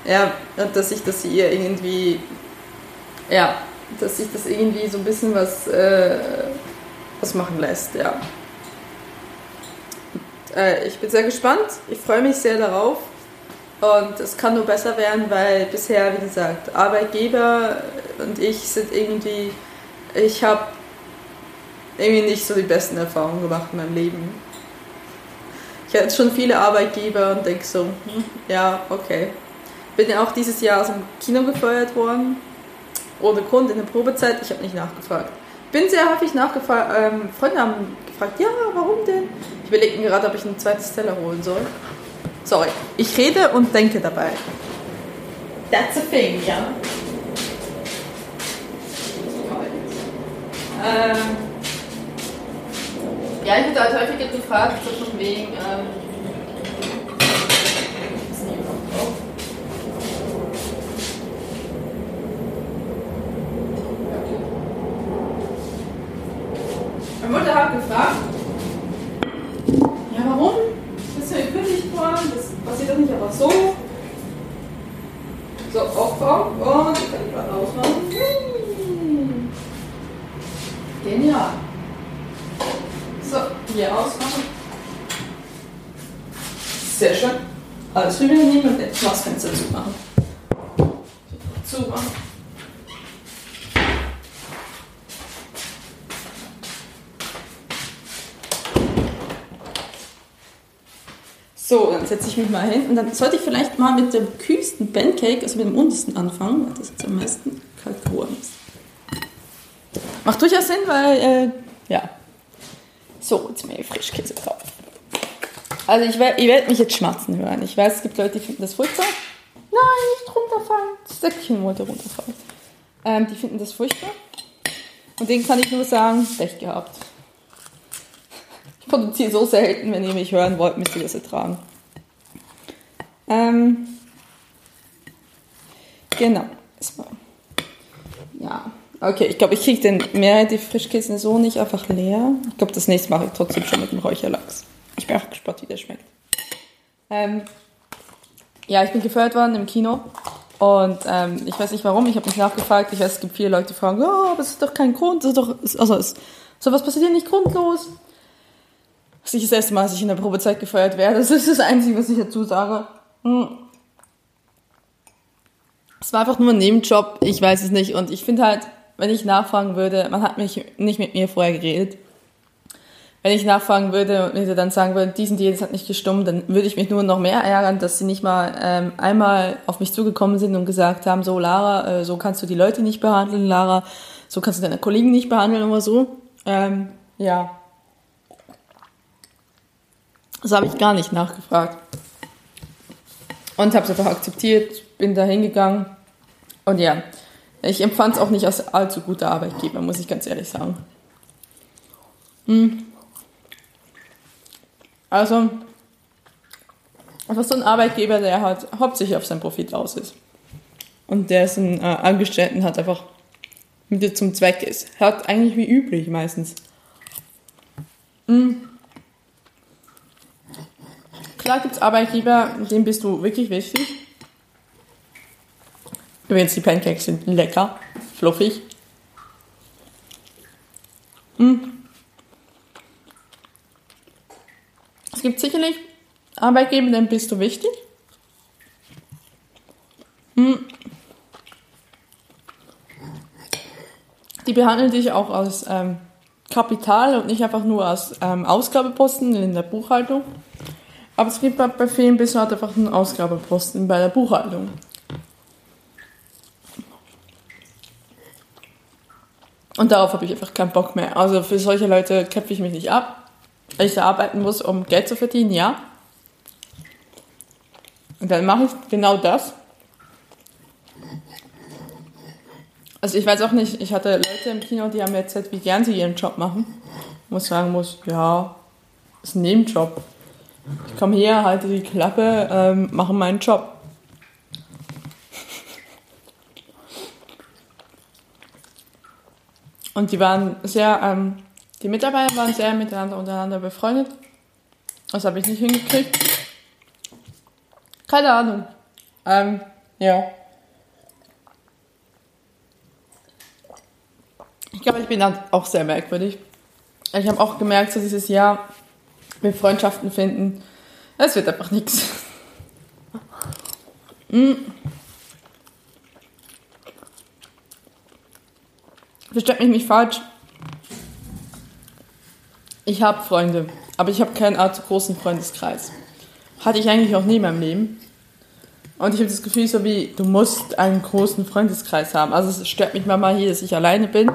ja, und dass ich das hier irgendwie ja, dass sich das irgendwie so ein bisschen was, äh, was machen lässt, ja. Äh, ich bin sehr gespannt, ich freue mich sehr darauf und es kann nur besser werden, weil bisher, wie gesagt, Arbeitgeber und ich sind irgendwie, ich habe irgendwie nicht so die besten Erfahrungen gemacht in meinem Leben. Ich hatte schon viele Arbeitgeber und denke so, hm, ja, okay. Bin ja auch dieses Jahr aus dem Kino gefeuert worden ohne Grund in der Probezeit. Ich habe nicht nachgefragt. Bin sehr häufig nachgefragt. Ähm, Freunde haben gefragt, ja, warum denn? Ich überlege gerade, ob ich ein zweites Teller holen soll. Sorry, ich rede und denke dabei. That's a thing, ja. Ähm, ja, ich wurde halt häufiger gefragt, so von wegen, ähm, Mutter hat gefragt, ja warum? Bist du gekündigt worden? Das passiert doch nicht einfach so. So, Aufbau. Und ich kann die gerade ausmachen. Genial. So, hier ausmachen. Sehr schön. Alles rüber nehmen und jetzt das Fenster zumachen. Zumachen. So, dann setze ich mich mal hin und dann sollte ich vielleicht mal mit dem kühlsten Pancake, also mit dem untersten anfangen, weil das jetzt am meisten kalt geworden ist. Macht durchaus Sinn, weil, äh, ja. So, jetzt mehr Frischkäse drauf. Also ich, ihr werdet mich jetzt schmatzen hören. Ich weiß, es gibt Leute, die finden das furchtbar. Nein, nicht runterfallen. Das Säckchen wollte runterfallen. Ähm, die finden das furchtbar. Und denen kann ich nur sagen, Pech gehabt. Produziere so selten, wenn ihr mich hören wollt, müsst ihr das ertragen. Ähm, genau. Ja, Okay, ich glaube, ich kriege den Mehrheit die Frischkäse so nicht einfach leer. Ich glaube, das nächste mache ich trotzdem schon mit dem Räucherlachs. Ich bin auch gespannt, wie der schmeckt. Ähm, ja, ich bin gefeuert worden im Kino. Und ähm, ich weiß nicht warum, ich habe mich nachgefragt. Ich weiß, es gibt viele Leute, die fragen, oh, aber es ist doch kein Grund. Das ist doch, also, ist, sowas passiert ja nicht grundlos. Das ist das erste Mal, dass ich in der Probezeit gefeuert werde. Das ist das Einzige, was ich dazu sage. Hm. Es war einfach nur ein Nebenjob, ich weiß es nicht. Und ich finde halt, wenn ich nachfragen würde, man hat mich nicht mit mir vorher geredet. Wenn ich nachfragen würde und mir dann sagen würde, diesen Deal hat nicht gestummt, dann würde ich mich nur noch mehr ärgern, dass sie nicht mal ähm, einmal auf mich zugekommen sind und gesagt haben, so Lara, äh, so kannst du die Leute nicht behandeln, Lara, so kannst du deine Kollegen nicht behandeln oder so. Ähm, ja. Das habe ich gar nicht nachgefragt. Und habe es einfach akzeptiert, bin da hingegangen. Und ja, ich empfand es auch nicht als allzu guter Arbeitgeber, muss ich ganz ehrlich sagen. Hm. Also, einfach so ein Arbeitgeber, der halt hauptsächlich auf sein Profit aus ist. Und der es äh, Angestellten hat, einfach Mittel zum Zweck ist. Hört eigentlich wie üblich meistens. Hm. Klar gibt es Arbeitgeber, dem bist du wirklich wichtig. Übrigens, die Pancakes sind lecker, fluffig. Mm. Es gibt sicherlich Arbeitgeber, denen bist du wichtig. Mm. Die behandeln dich auch als ähm, Kapital und nicht einfach nur als ähm, Ausgabeposten in der Buchhaltung. Aber es gibt bei vielen du halt einfach einen Ausgabeposten bei der Buchhaltung. Und darauf habe ich einfach keinen Bock mehr. Also für solche Leute kämpfe ich mich nicht ab. Wenn ich da arbeiten muss, um Geld zu verdienen, ja. Und dann mache ich genau das. Also ich weiß auch nicht, ich hatte Leute im Kino, die haben mir erzählt, wie gern sie ihren Job machen. Ich sagen muss, ja, ist ein Nebenjob. Ich komme hier, halte die Klappe, ähm, mache meinen Job. Und die waren sehr, ähm, die Mitarbeiter waren sehr miteinander untereinander befreundet. Das habe ich nicht hingekriegt. Keine Ahnung. Ähm, ja. Ich glaube, ich bin dann auch sehr merkwürdig. Ich habe auch gemerkt, so dieses Jahr mit Freundschaften finden, es wird einfach nichts. Mm. Versteht mich nicht falsch. Ich habe Freunde, aber ich habe keinen allzu großen Freundeskreis. Hatte ich eigentlich auch nie in meinem Leben. Und ich habe das Gefühl, so wie, du musst einen großen Freundeskreis haben. Also es stört mich manchmal hier, dass ich alleine bin.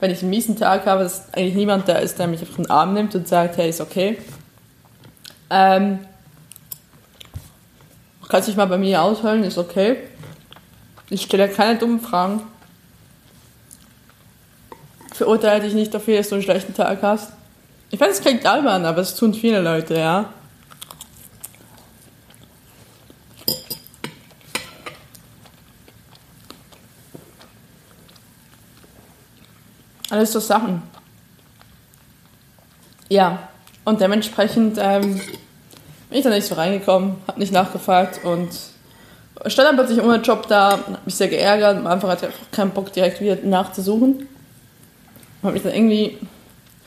Wenn ich einen miesen Tag habe, dass eigentlich niemand da ist, der mich auf den Arm nimmt und sagt, hey, ist okay. Ähm, kannst dich mal bei mir aushöhlen, ist okay. Ich stelle keine dummen Fragen verurteile dich nicht dafür, dass du einen schlechten Tag hast. Ich weiß, es klingt albern, aber es tun viele Leute, ja. Alles so Sachen. Ja, und dementsprechend ähm, bin ich da nicht so reingekommen, habe nicht nachgefragt und stand dann plötzlich ohne Job da, habe mich sehr geärgert. Am Anfang hatte ich einfach keinen Bock, direkt wieder nachzusuchen habe mich dann irgendwie,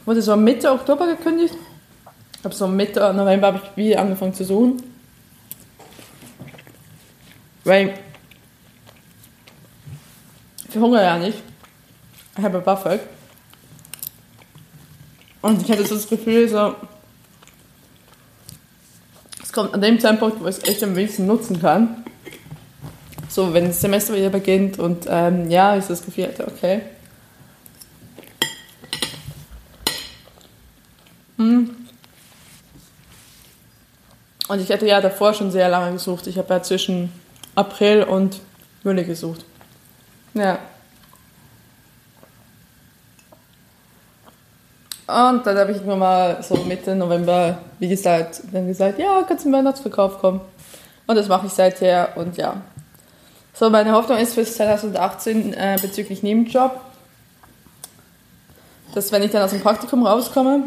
wurde so Mitte Oktober gekündigt. Ich habe so Mitte November habe ich wieder angefangen zu suchen. Weil ich verhungere ja nicht. Ich habe Buffett. Und ich hatte so das Gefühl, so, es kommt an dem Zeitpunkt, wo ich es echt am wenigsten nutzen kann. So, wenn das Semester wieder beginnt und ähm, ja, ich das Gefühl hatte, okay, Hm. Und ich hatte ja davor schon sehr lange gesucht. Ich habe ja zwischen April und Juli gesucht. Ja. Und dann habe ich nur mal so Mitte November, wie gesagt, dann gesagt, ja, kannst du im Weihnachtsverkauf kommen. Und das mache ich seither und ja. So, meine Hoffnung ist für 2018 äh, bezüglich Nebenjob, dass wenn ich dann aus dem Praktikum rauskomme,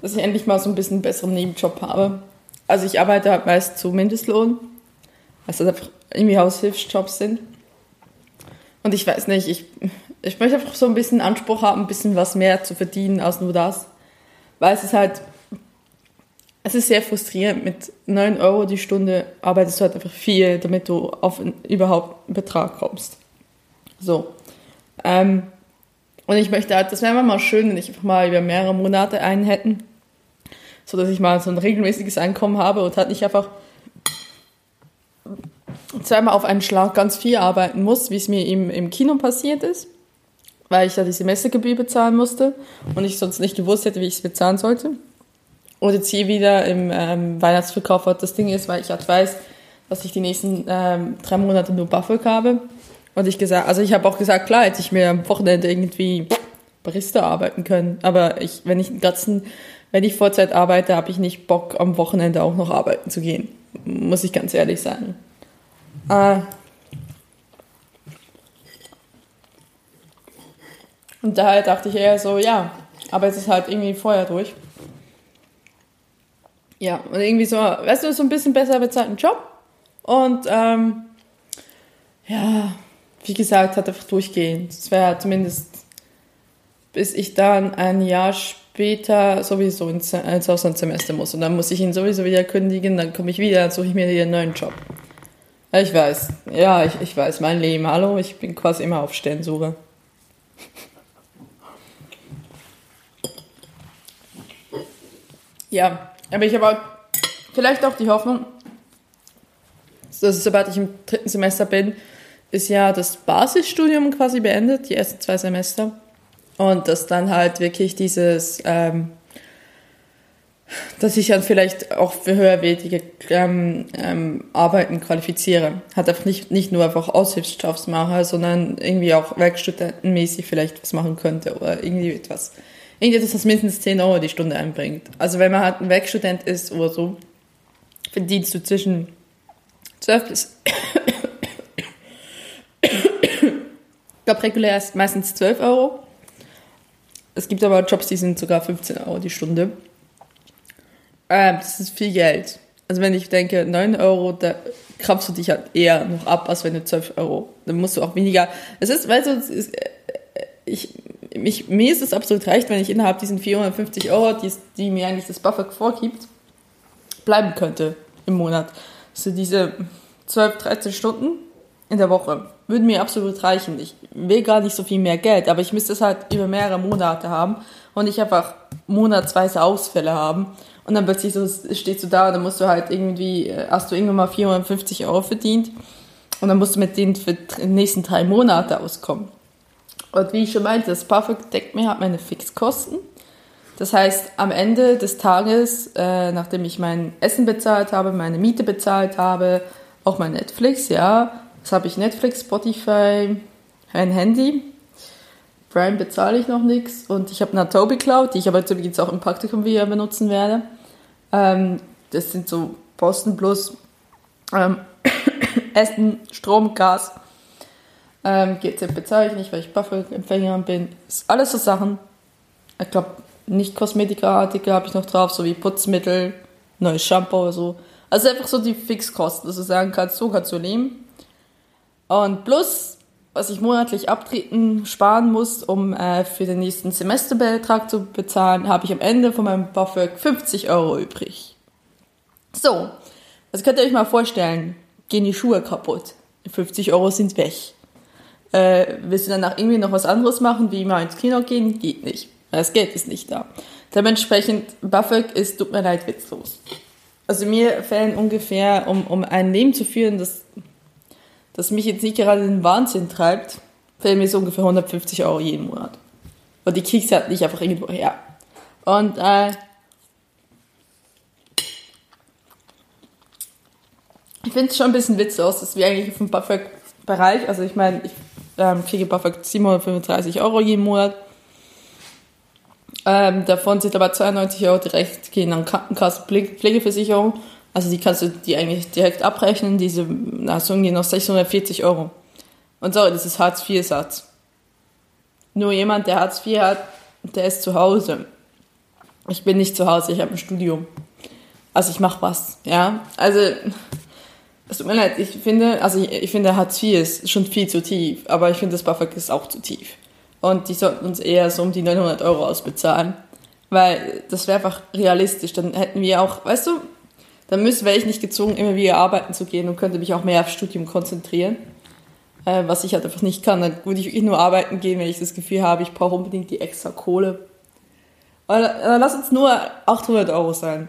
dass ich endlich mal so ein bisschen einen besseren Nebenjob habe. Also ich arbeite halt meist zu Mindestlohn, was das einfach irgendwie Haushilfsjobs sind. Und ich weiß nicht, ich, ich möchte einfach so ein bisschen Anspruch haben, ein bisschen was mehr zu verdienen als nur das. Weil es ist halt, es ist sehr frustrierend. Mit 9 Euro die Stunde arbeitest du halt einfach viel, damit du auf einen, überhaupt einen Betrag kommst. So. Ähm, und ich möchte halt, das wäre mal schön, wenn ich einfach mal über mehrere Monate einen hätten, so dass ich mal so ein regelmäßiges Einkommen habe und halt nicht einfach zweimal auf einen Schlag ganz viel arbeiten muss, wie es mir im, im Kino passiert ist, weil ich ja die Semestergebühr bezahlen musste und ich sonst nicht gewusst hätte, wie ich es bezahlen sollte. Und jetzt hier wieder im ähm, Weihnachtsverkauf, was das Ding ist, weil ich halt weiß, dass ich die nächsten ähm, drei Monate nur BAföG habe. Und ich gesagt, also ich habe auch gesagt, klar, hätte ich mir am Wochenende irgendwie Barista arbeiten können. Aber ich, wenn ich den ganzen, wenn ich Vollzeit arbeite, habe ich nicht Bock, am Wochenende auch noch arbeiten zu gehen. Muss ich ganz ehrlich sagen. Äh, und daher dachte ich eher so, ja, aber es ist halt irgendwie vorher durch. Ja, und irgendwie so, weißt du, so ein bisschen besser bezahlten Job. Und ähm, ja, wie gesagt, hat einfach durchgehen. Das wäre zumindest, bis ich dann ein Jahr später sowieso ins, ins Auslandssemester muss. Und dann muss ich ihn sowieso wieder kündigen, dann komme ich wieder, dann suche ich mir wieder einen neuen Job. Ich weiß, ja, ich, ich weiß, mein Leben, hallo, ich bin quasi immer auf Stellensuche. Ja, aber ich habe vielleicht auch die Hoffnung, dass sobald ich im dritten Semester bin, ist ja das Basisstudium quasi beendet, die ersten zwei Semester. Und dass dann halt wirklich dieses, ähm, dass ich dann vielleicht auch für höherwertige ähm, ähm, Arbeiten qualifiziere. Hat einfach nicht, nicht nur einfach Aushilfsjobs mache, sondern irgendwie auch werkstudentenmäßig vielleicht was machen könnte oder irgendwie etwas. Irgendetwas, was mindestens 10 Euro die Stunde einbringt. Also wenn man halt ein Werkstudent ist oder so, verdienst du zwischen 12 bis [coughs] ich glaube, regulär ist meistens 12 Euro. Es gibt aber Jobs, die sind sogar 15 Euro die Stunde. Ähm, das ist viel Geld. Also wenn ich denke, 9 Euro, da krampfst du dich halt eher noch ab, als wenn du 12 Euro. Dann musst du auch weniger. Es ist, weißt du, ist, äh, ich, mir ist es absolut recht, wenn ich innerhalb diesen 450 Euro, die, die mir eigentlich das Buffer vorgibt, bleiben könnte im Monat. Also diese 12, 13 Stunden in der Woche würden mir absolut reichen. Ich will gar nicht so viel mehr Geld, aber ich müsste es halt über mehrere Monate haben und nicht einfach monatsweise Ausfälle haben. Und dann plötzlich so, stehst du da und dann musst du halt irgendwie, äh, hast du irgendwann mal 450 Euro verdient und dann musst du mit denen für die nächsten drei Monate auskommen. Und wie ich schon meinte, das Perfect deckt mir halt meine Fixkosten. Das heißt, am Ende des Tages, äh, nachdem ich mein Essen bezahlt habe, meine Miete bezahlt habe, auch mein Netflix, ja, Jetzt habe ich Netflix, Spotify, ein Handy. Prime bezahle ich noch nichts. Und ich habe eine Adobe Cloud, die ich aber jetzt auch im Praktikum wieder benutzen werde. Ähm, das sind so Posten plus ähm, [coughs] Essen, Strom, Gas. Ähm, GZ bezahle ich nicht, weil ich Buffer-Empfänger bin. Ist alles so Sachen. Ich glaube, nicht Kosmetikartikel habe ich noch drauf, so wie Putzmittel, neues Shampoo oder so. Also einfach so die Fixkosten, dass du sagen kannst, so kannst du leben. Und plus, was ich monatlich abtreten, sparen muss, um äh, für den nächsten Semesterbetrag zu bezahlen, habe ich am Ende von meinem BAföG 50 Euro übrig. So, das könnt ihr euch mal vorstellen. Gehen die Schuhe kaputt. 50 Euro sind weg. Äh, willst du danach irgendwie noch was anderes machen, wie mal ins Kino gehen? Geht nicht. Das Geld ist nicht da. Dementsprechend, BAföG ist, tut mir leid, witzlos. Also mir fällen ungefähr, um, um ein Leben zu führen, das das mich jetzt nicht gerade in den Wahnsinn treibt, fällt mir so ungefähr 150 Euro jeden Monat. Und die kriegst du halt nicht einfach irgendwo her. Und äh, ich finde es schon ein bisschen witzlos, dass wir eigentlich auf dem Buffer-Bereich, also ich meine, ich ähm, kriege Buffer 735 Euro jeden Monat. Ähm, davon sind aber 92 Euro direkt gehen an Krankenkasse, Pflegeversicherung also die kannst du die eigentlich direkt abrechnen, diese Leistungen gehen noch 640 Euro. Und so, das ist Hartz-IV-Satz. Nur jemand, der Hartz IV hat, der ist zu Hause. Ich bin nicht zu Hause, ich habe ein Studium. Also ich mache was, ja. Also es tut mir leid, ich finde, also ich, ich finde Hartz IV ist schon viel zu tief, aber ich finde das BAföG ist auch zu tief. Und die sollten uns eher so um die 900 Euro ausbezahlen, weil das wäre einfach realistisch. Dann hätten wir auch, weißt du, dann müsste, wäre ich nicht gezwungen, immer wieder arbeiten zu gehen und könnte mich auch mehr aufs Studium konzentrieren, äh, was ich halt einfach nicht kann. Dann würde ich nur arbeiten gehen, wenn ich das Gefühl habe, ich brauche unbedingt die extra Kohle. Oder, äh, lass uns nur 800 Euro sein.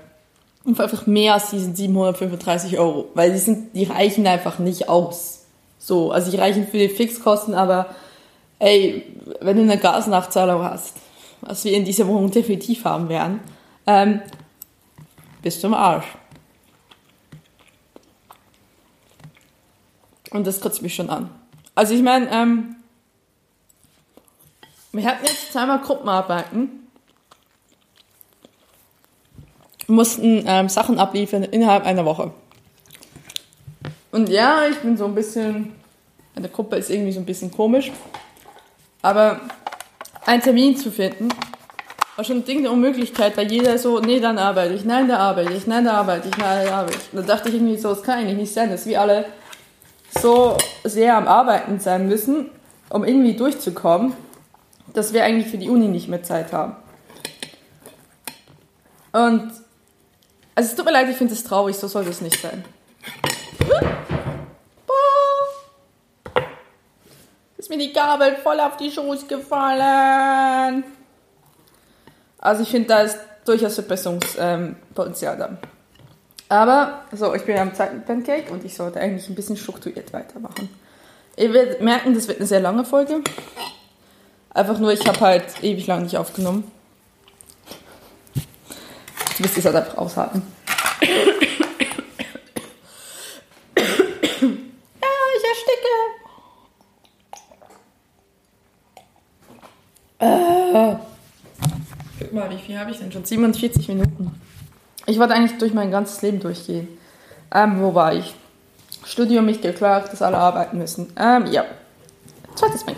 Und einfach mehr als diesen 735 Euro, weil die sind, die reichen einfach nicht aus. So, also die reichen für die Fixkosten, aber ey, wenn du eine Gasnachzahlung hast, was wir in dieser Wohnung definitiv haben werden, ähm, bist du im Arsch. Und das kotzt mich schon an. Also ich meine, ähm, wir hatten jetzt zweimal Gruppenarbeiten mussten ähm, Sachen abliefern innerhalb einer Woche. Und ja, ich bin so ein bisschen, eine Gruppe ist irgendwie so ein bisschen komisch, aber einen Termin zu finden, war schon ein Ding der Unmöglichkeit, weil jeder so, nee, dann arbeite ich, nein, da arbeite ich, nein, da arbeite ich, nein, da arbeite ich. Da dachte ich irgendwie so, das kann eigentlich nicht sein, dass wir alle so sehr am Arbeiten sein müssen, um irgendwie durchzukommen, dass wir eigentlich für die Uni nicht mehr Zeit haben. Und also es tut mir leid, ich finde es traurig, so soll das nicht sein. Ist mir die Gabel voll auf die Schoß gefallen. Also ich finde, da ist durchaus Verbesserungspotenzial ähm, da. Aber, so, ich bin am zweiten Pancake und ich sollte eigentlich ein bisschen strukturiert weitermachen. Ihr werdet merken, das wird eine sehr lange Folge. Einfach nur, ich habe halt ewig lang nicht aufgenommen. Du wirst es halt einfach aushalten. ja, ich ersticke. Äh. Guck mal, wie viel habe ich denn schon? 47 Minuten. Ich wollte eigentlich durch mein ganzes Leben durchgehen. Ähm, wo war ich? Studium nicht geklagt, dass alle arbeiten müssen. Ähm, ja. Zweites mein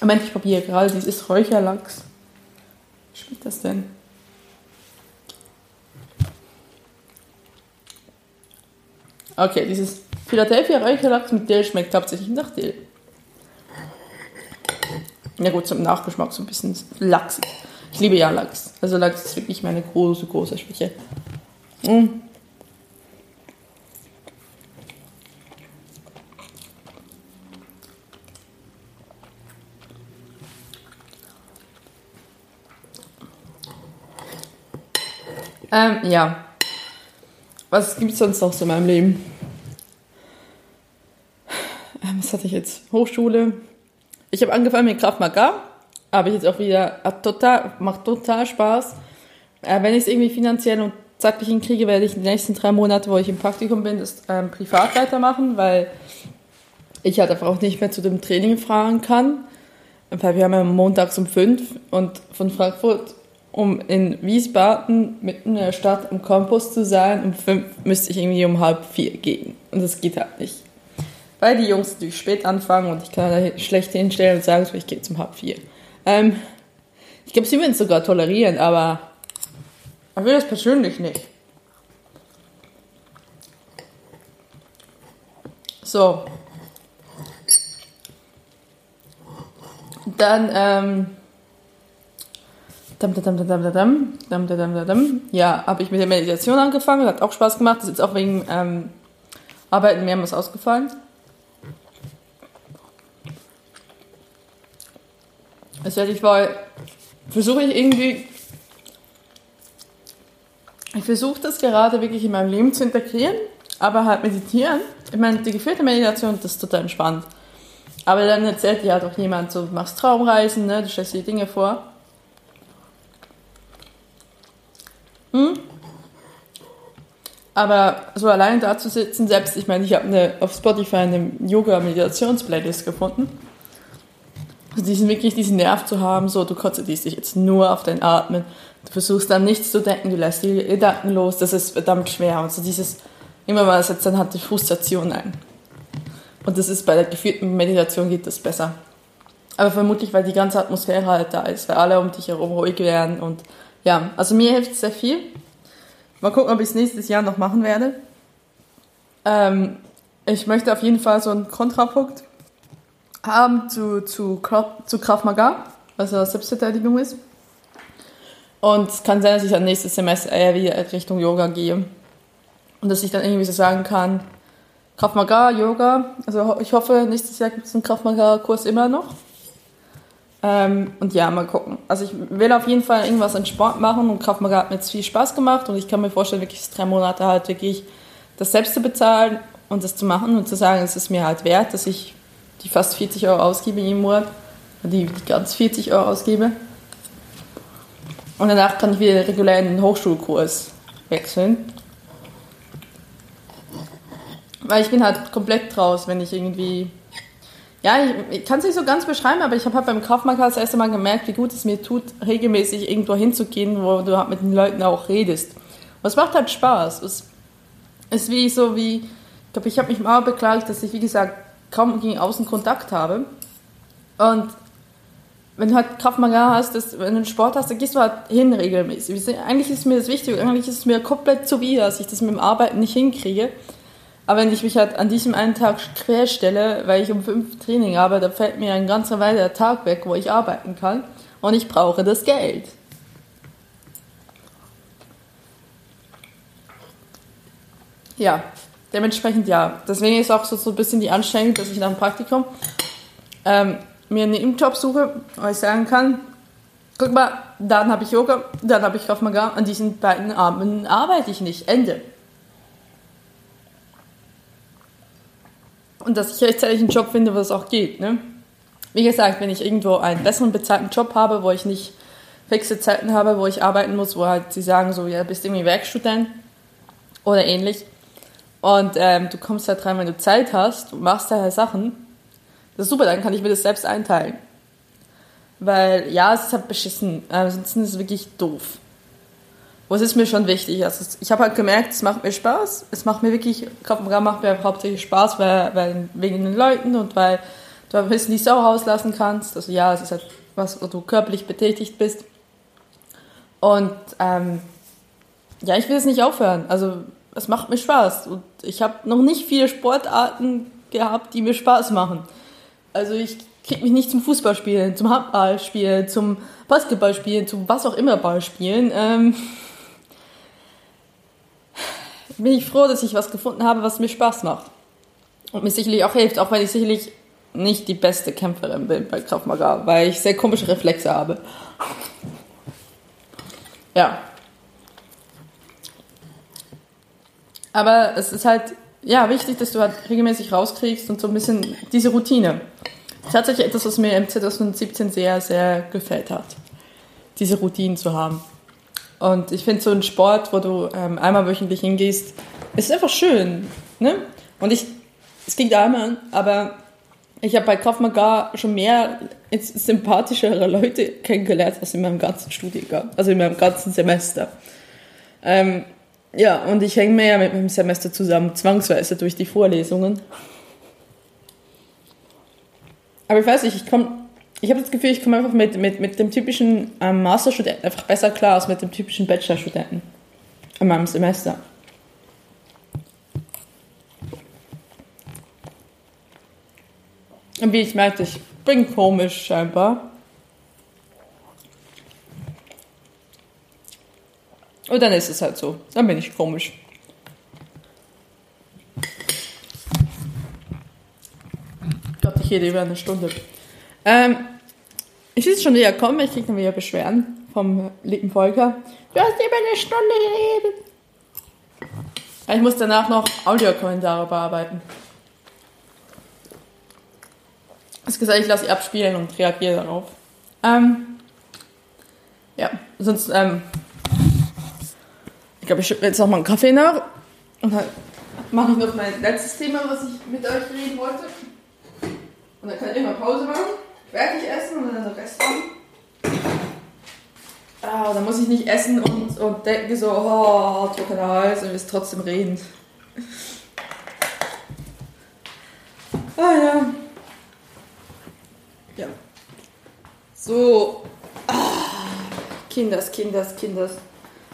Moment, ich probiere gerade dieses Räucherlachs. Wie schmeckt das denn? Okay, dieses Philadelphia Räucherlachs mit Dill schmeckt hauptsächlich nach Dill. Ja gut, zum Nachgeschmack so ein bisschen lachsig. Ich liebe ja Lachs. Also Lachs ist wirklich meine große, große Schwäche. Mm. Ähm, ja. Was gibt es sonst noch so in meinem Leben? Ähm, was hatte ich jetzt? Hochschule. Ich habe angefangen mit Kraft Maga. Habe ich jetzt auch wieder, total, macht total Spaß. Äh, wenn ich es irgendwie finanziell und zeitlich hinkriege, werde ich die nächsten drei Monate, wo ich im Praktikum bin, das ähm, privat weitermachen, weil ich halt einfach auch nicht mehr zu dem Training fahren kann. Weil wir haben ja montags um fünf und von Frankfurt um in Wiesbaden mitten in der Stadt am Campus zu sein. Um fünf müsste ich irgendwie um halb vier gehen. Und das geht halt nicht. Weil die Jungs natürlich spät anfangen und ich kann da schlecht hinstellen und sagen, so, ich gehe zum halb vier. Ähm, ich glaube, sie würden es sogar tolerieren, aber ich will das persönlich nicht. So. Dann, ähm, Ja, habe ich mit der Meditation angefangen, hat auch Spaß gemacht. Ist jetzt auch wegen ähm, Arbeiten mehrmals ausgefallen. Also ich war, versuche ich irgendwie, ich versuche das gerade wirklich in meinem Leben zu integrieren, aber halt meditieren. Ich meine, die geführte Meditation, das ist total entspannt. Aber dann erzählt dir halt auch jemand, so, du machst Traumreisen, ne, du stellst dir Dinge vor. Hm? Aber so allein da zu sitzen, selbst, ich meine, ich habe auf Spotify eine Yoga-Meditations-Playlist gefunden. Also diesen, wirklich diesen Nerv zu haben, so du konzentrierst dich jetzt nur auf dein Atmen. Du versuchst dann nichts zu denken, du lässt die Gedanken los, das ist verdammt schwer. Und so dieses, immer mal setzt dann halt die Frustration ein. Und das ist bei der geführten Meditation geht das besser. Aber vermutlich, weil die ganze Atmosphäre halt da ist, weil alle um dich herum ruhig werden und ja, also mir hilft es sehr viel. Mal gucken, ob ich es nächstes Jahr noch machen werde. Ähm, ich möchte auf jeden Fall so einen Kontrapunkt haben zu, zu, zu Krav Maga, was ja Selbstverteidigung ist. Und es kann sein, dass ich dann nächstes Semester eher wieder Richtung Yoga gehe. Und dass ich dann irgendwie so sagen kann, Krav Maga, Yoga. Also ich hoffe, nächstes Jahr gibt es einen Krav Maga-Kurs immer noch. Ähm, und ja, mal gucken. Also ich will auf jeden Fall irgendwas an Sport machen und Krav Maga hat mir jetzt viel Spaß gemacht und ich kann mir vorstellen, wirklich drei Monate halt wirklich das selbst zu bezahlen und das zu machen und zu sagen, es ist mir halt wert, dass ich die fast 40 Euro ausgebe jeden Monat, die, die ganz 40 Euro ausgebe. Und danach kann ich wieder regulär in den Hochschulkurs wechseln. Weil ich bin halt komplett draus, wenn ich irgendwie ja, ich, ich kann es nicht so ganz beschreiben, aber ich habe halt beim Kraftmarker das erste Mal gemerkt, wie gut es mir tut, regelmäßig irgendwo hinzugehen, wo du halt mit den Leuten auch redest. Und es macht halt Spaß. Es ist wie so wie, ich glaube, ich habe mich mal beklagt, dass ich, wie gesagt, kaum gegen außen Kontakt habe. Und wenn du halt Kraftmagar hast, dass, wenn du einen Sport hast, dann gehst du halt hin regelmäßig. Eigentlich ist mir das wichtig, eigentlich ist es mir komplett zu wie, dass ich das mit dem Arbeiten nicht hinkriege. Aber wenn ich mich halt an diesem einen Tag querstelle, weil ich um fünf Training habe, da fällt mir ein ganzer Weile der Tag weg, wo ich arbeiten kann. Und ich brauche das Geld. Ja, dementsprechend ja. Deswegen ist auch so, so ein bisschen die Anstrengung, dass ich nach dem Praktikum ähm, mir einen Nebenjob suche, wo ich sagen kann, guck mal, dann habe ich Yoga, dann habe ich Krav Maga, an diesen beiden Abenden arbeite ich nicht. Ende. Und dass ich rechtzeitig einen Job finde, wo es auch geht. Ne? Wie gesagt, wenn ich irgendwo einen besseren bezahlten Job habe, wo ich nicht fixe Zeiten habe, wo ich arbeiten muss, wo halt sie sagen, so, ja, bist irgendwie Werkstudent oder ähnlich. Und ähm, du kommst halt rein, wenn du Zeit hast und machst daher Sachen. Das ist super, dann kann ich mir das selbst einteilen. Weil, ja, es ist halt beschissen. Ansonsten ist es wirklich doof. Was ist mir schon wichtig? Also ich habe halt gemerkt, es macht mir Spaß. Es macht mir wirklich, Kraftprogramm macht mir hauptsächlich Spaß, weil, weil wegen den Leuten und weil du ein bisschen die Sau rauslassen kannst. Also ja, es ist halt was, wo du körperlich betätigt bist. Und ähm, ja, ich will es nicht aufhören. Also es macht mir Spaß. Und ich habe noch nicht viele Sportarten gehabt, die mir Spaß machen. Also ich kriege mich nicht zum Fußballspielen, zum Handballspielen, zum Basketballspielen, zum was auch immer Ballspielen. Ähm, bin ich froh, dass ich was gefunden habe, was mir Spaß macht. Und mir sicherlich auch hilft, auch wenn ich sicherlich nicht die beste Kämpferin bin bei Krav Maga, weil ich sehr komische Reflexe habe. Ja. Aber es ist halt, ja, wichtig, dass du halt regelmäßig rauskriegst und so ein bisschen diese Routine. Tatsächlich etwas, was mir im 2017 sehr, sehr gefällt hat. Diese Routinen zu haben. Und ich finde so ein Sport, wo du ähm, einmal wöchentlich hingehst, ist einfach schön. Ne? Und ich, es klingt einmal, aber ich habe bei Krav Maga schon mehr sympathischere Leute kennengelernt als in meinem ganzen Studiengang, also in meinem ganzen Semester. Ähm, ja, und ich hänge mehr mit meinem Semester zusammen, zwangsweise durch die Vorlesungen. Aber ich weiß nicht, ich komme ich habe das Gefühl, ich komme einfach mit, mit, mit dem typischen ähm, Masterstudenten einfach besser klar als mit dem typischen Bachelorstudenten in meinem Semester. Und wie ich merkte, ich bin komisch scheinbar. Und dann ist es halt so. Dann bin ich komisch. Ich glaube, ich rede über eine Stunde. Ähm, ich will schon wieder kommen, ich kriege wieder Beschwerden vom lieben Volker. Du hast über eine Stunde geredet. Ich muss danach noch Audiokommentare bearbeiten. Ich gesagt, ich lasse sie abspielen und reagiere darauf. Ähm, ja, sonst, ähm, ich glaube, ich schütte jetzt noch mal einen Kaffee nach und dann mache ich noch mein letztes Thema, was ich mit euch reden wollte. Und dann kann ich mal Pause machen. Fertig essen und dann noch Rest haben. Ah, dann muss ich nicht essen und, und denken so, oh, trockener Hals und wir trotzdem reden. Ah ja. Ja. So. Ah, Kinders, Kinders, Kinders.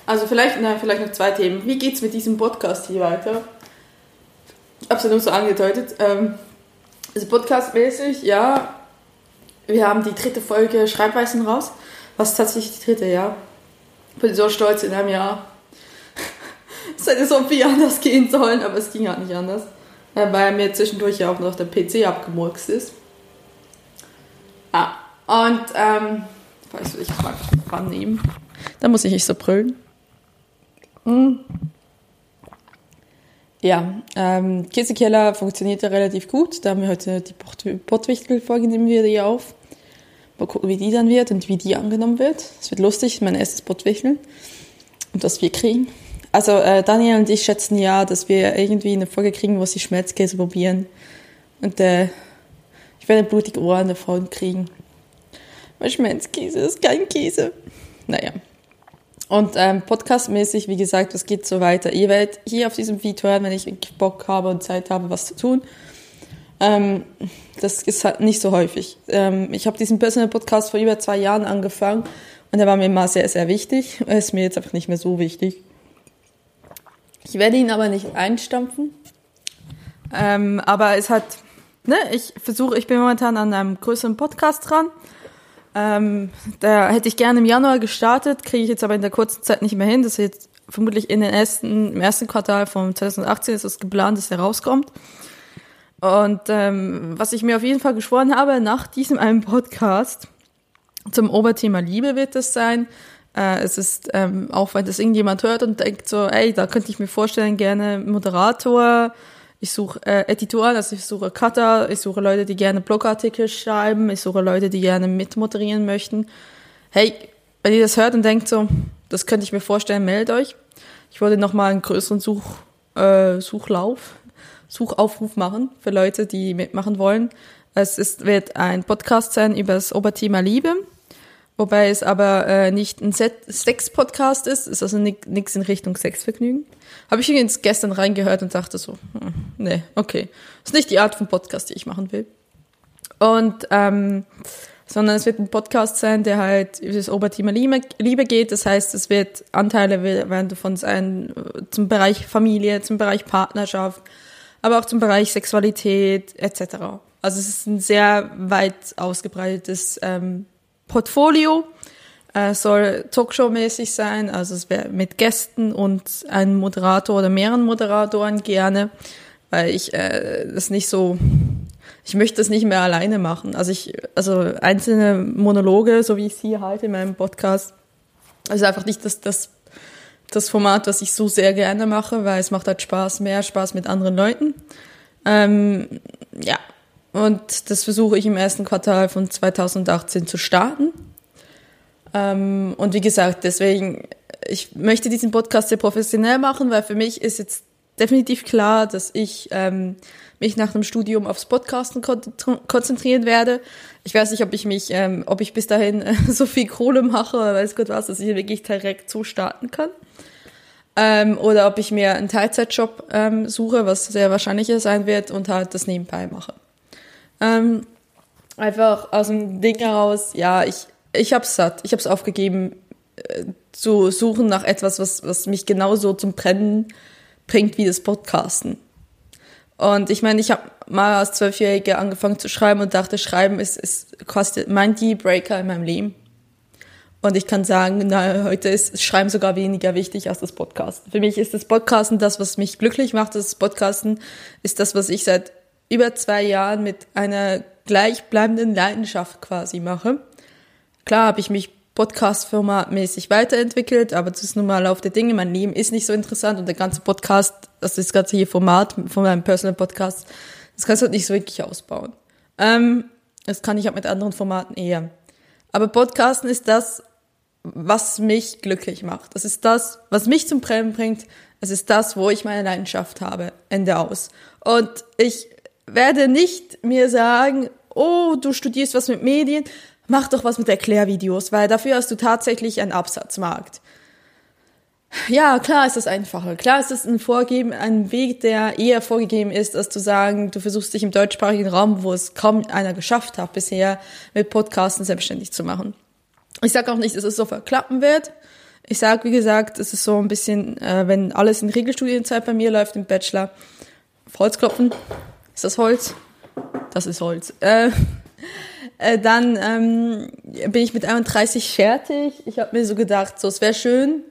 Also vielleicht, na, vielleicht noch zwei Themen. Wie geht's mit diesem Podcast hier weiter? Ich hab's ja nur so angedeutet. Ähm, also podcastmäßig, ja. Wir haben die dritte Folge Schreibweisen raus. Was tatsächlich die dritte, ja. Bin so stolz in einem Jahr. [laughs] es hätte so viel anders gehen sollen, aber es ging halt nicht anders. Weil mir zwischendurch ja auch noch der PC abgemurkst ist. Ah, und, ähm, weißt du, ich mag rannehmen. Da muss ich nicht so brüllen. Hm. Ja, ähm, Käsekeller funktioniert ja relativ gut. Da haben wir heute die Pottwichtel-Folge, nehmen wir die auf. Mal gucken, wie die dann wird und wie die angenommen wird. Es wird lustig, mein erstes Pottwichteln. Und was wir kriegen. Also äh, Daniel und ich schätzen ja, dass wir irgendwie eine Folge kriegen, wo sie Schmelzkäse probieren. Und äh, ich werde blutige Ohren davon kriegen. Weil Schmelzkäse ist kein Käse. Naja. Und ähm, podcastmäßig, wie gesagt, es geht so weiter. Ihr werdet hier auf diesem Video hören, wenn ich Bock habe und Zeit habe, was zu tun. Ähm, das ist halt nicht so häufig. Ähm, ich habe diesen Personal Podcast vor über zwei Jahren angefangen und der war mir immer sehr, sehr wichtig. Er ist mir jetzt einfach nicht mehr so wichtig. Ich werde ihn aber nicht einstampfen. Ähm, aber es hat, ne, ich versuche, ich bin momentan an einem größeren Podcast dran. Ähm, da hätte ich gerne im Januar gestartet, kriege ich jetzt aber in der kurzen Zeit nicht mehr hin. Das ist jetzt vermutlich in den ersten, im ersten Quartal von 2018 ist es geplant, dass er rauskommt. Und ähm, was ich mir auf jeden Fall geschworen habe, nach diesem einen Podcast zum Oberthema Liebe wird es sein. Äh, es ist, ähm, auch wenn das irgendjemand hört und denkt so, ey, da könnte ich mir vorstellen, gerne Moderator, ich suche äh, Editoren, also ich suche Cutter, ich suche Leute, die gerne Blogartikel schreiben, ich suche Leute, die gerne mitmoderieren möchten. Hey, wenn ihr das hört und denkt so, das könnte ich mir vorstellen, meldet euch. Ich wollte nochmal einen größeren Such, äh, Suchlauf, Suchaufruf machen für Leute, die mitmachen wollen. Es ist, wird ein Podcast sein über das Oberthema Liebe. Wobei es aber äh, nicht ein Sex-Podcast ist, ist also nichts in Richtung Sexvergnügen. Habe ich übrigens gestern reingehört und dachte so, hm, nee, okay. Ist nicht die Art von Podcast, die ich machen will. Und, ähm, sondern es wird ein Podcast sein, der halt über das Oberthema Liebe geht. Das heißt, es wird Anteile werden davon sein äh, zum Bereich Familie, zum Bereich Partnerschaft, aber auch zum Bereich Sexualität etc. Also es ist ein sehr weit ausgebreitetes ähm, Portfolio äh, soll Talkshow-mäßig sein, also es wäre mit Gästen und einem Moderator oder mehreren Moderatoren gerne, weil ich äh, das nicht so, ich möchte das nicht mehr alleine machen. Also ich, also einzelne Monologe, so wie ich sie halte in meinem Podcast, also einfach nicht das, das, das Format, was ich so sehr gerne mache, weil es macht halt Spaß, mehr Spaß mit anderen Leuten. Ähm, ja, und das versuche ich im ersten Quartal von 2018 zu starten. Ähm, und wie gesagt, deswegen, ich möchte diesen Podcast sehr professionell machen, weil für mich ist jetzt definitiv klar, dass ich ähm, mich nach dem Studium aufs Podcasten kon konzentrieren werde. Ich weiß nicht, ob ich mich, ähm, ob ich bis dahin äh, [laughs] so viel Kohle mache weiß Gott was, dass ich wirklich direkt so starten kann. Ähm, oder ob ich mir einen Teilzeitjob ähm, suche, was sehr wahrscheinlicher sein wird und halt das nebenbei mache. Ähm, einfach aus dem Ding heraus, ja, ich, ich hab's satt. Ich hab's aufgegeben, äh, zu suchen nach etwas, was, was mich genauso zum Brennen bringt wie das Podcasten. Und ich meine, ich habe mal als Zwölfjährige angefangen zu schreiben und dachte, Schreiben ist, ist quasi mein Dealbreaker in meinem Leben. Und ich kann sagen, na, heute ist Schreiben sogar weniger wichtig als das Podcasten. Für mich ist das Podcasten das, was mich glücklich macht. Das Podcasten ist das, was ich seit über zwei Jahren mit einer gleichbleibenden Leidenschaft quasi mache. Klar habe ich mich Podcast-Format-mäßig weiterentwickelt, aber das ist nun mal Lauf der Dinge. Mein Leben ist nicht so interessant und der ganze Podcast, also das ganze hier Format von meinem Personal Podcast, das kannst du halt nicht so wirklich ausbauen. Ähm, das kann ich auch mit anderen Formaten eher. Aber Podcasten ist das, was mich glücklich macht. Das ist das, was mich zum Brennen bringt. Es ist das, wo ich meine Leidenschaft habe. Ende aus. Und ich werde nicht mir sagen, oh, du studierst was mit Medien, mach doch was mit Erklärvideos, weil dafür hast du tatsächlich einen Absatzmarkt. Ja, klar ist das einfacher. Klar ist das ein Vorgeben, ein Weg, der eher vorgegeben ist, als zu sagen, du versuchst dich im deutschsprachigen Raum, wo es kaum einer geschafft hat, bisher mit Podcasten selbstständig zu machen. Ich sage auch nicht, dass es sofort klappen wird. Ich sage, wie gesagt, es ist so ein bisschen, äh, wenn alles in Regelstudienzeit bei mir läuft im Bachelor, auf Holz klopfen. Ist das Holz? Das ist Holz. Äh, äh, dann ähm, bin ich mit 31 fertig. Ich habe mir so gedacht, so es wäre schön,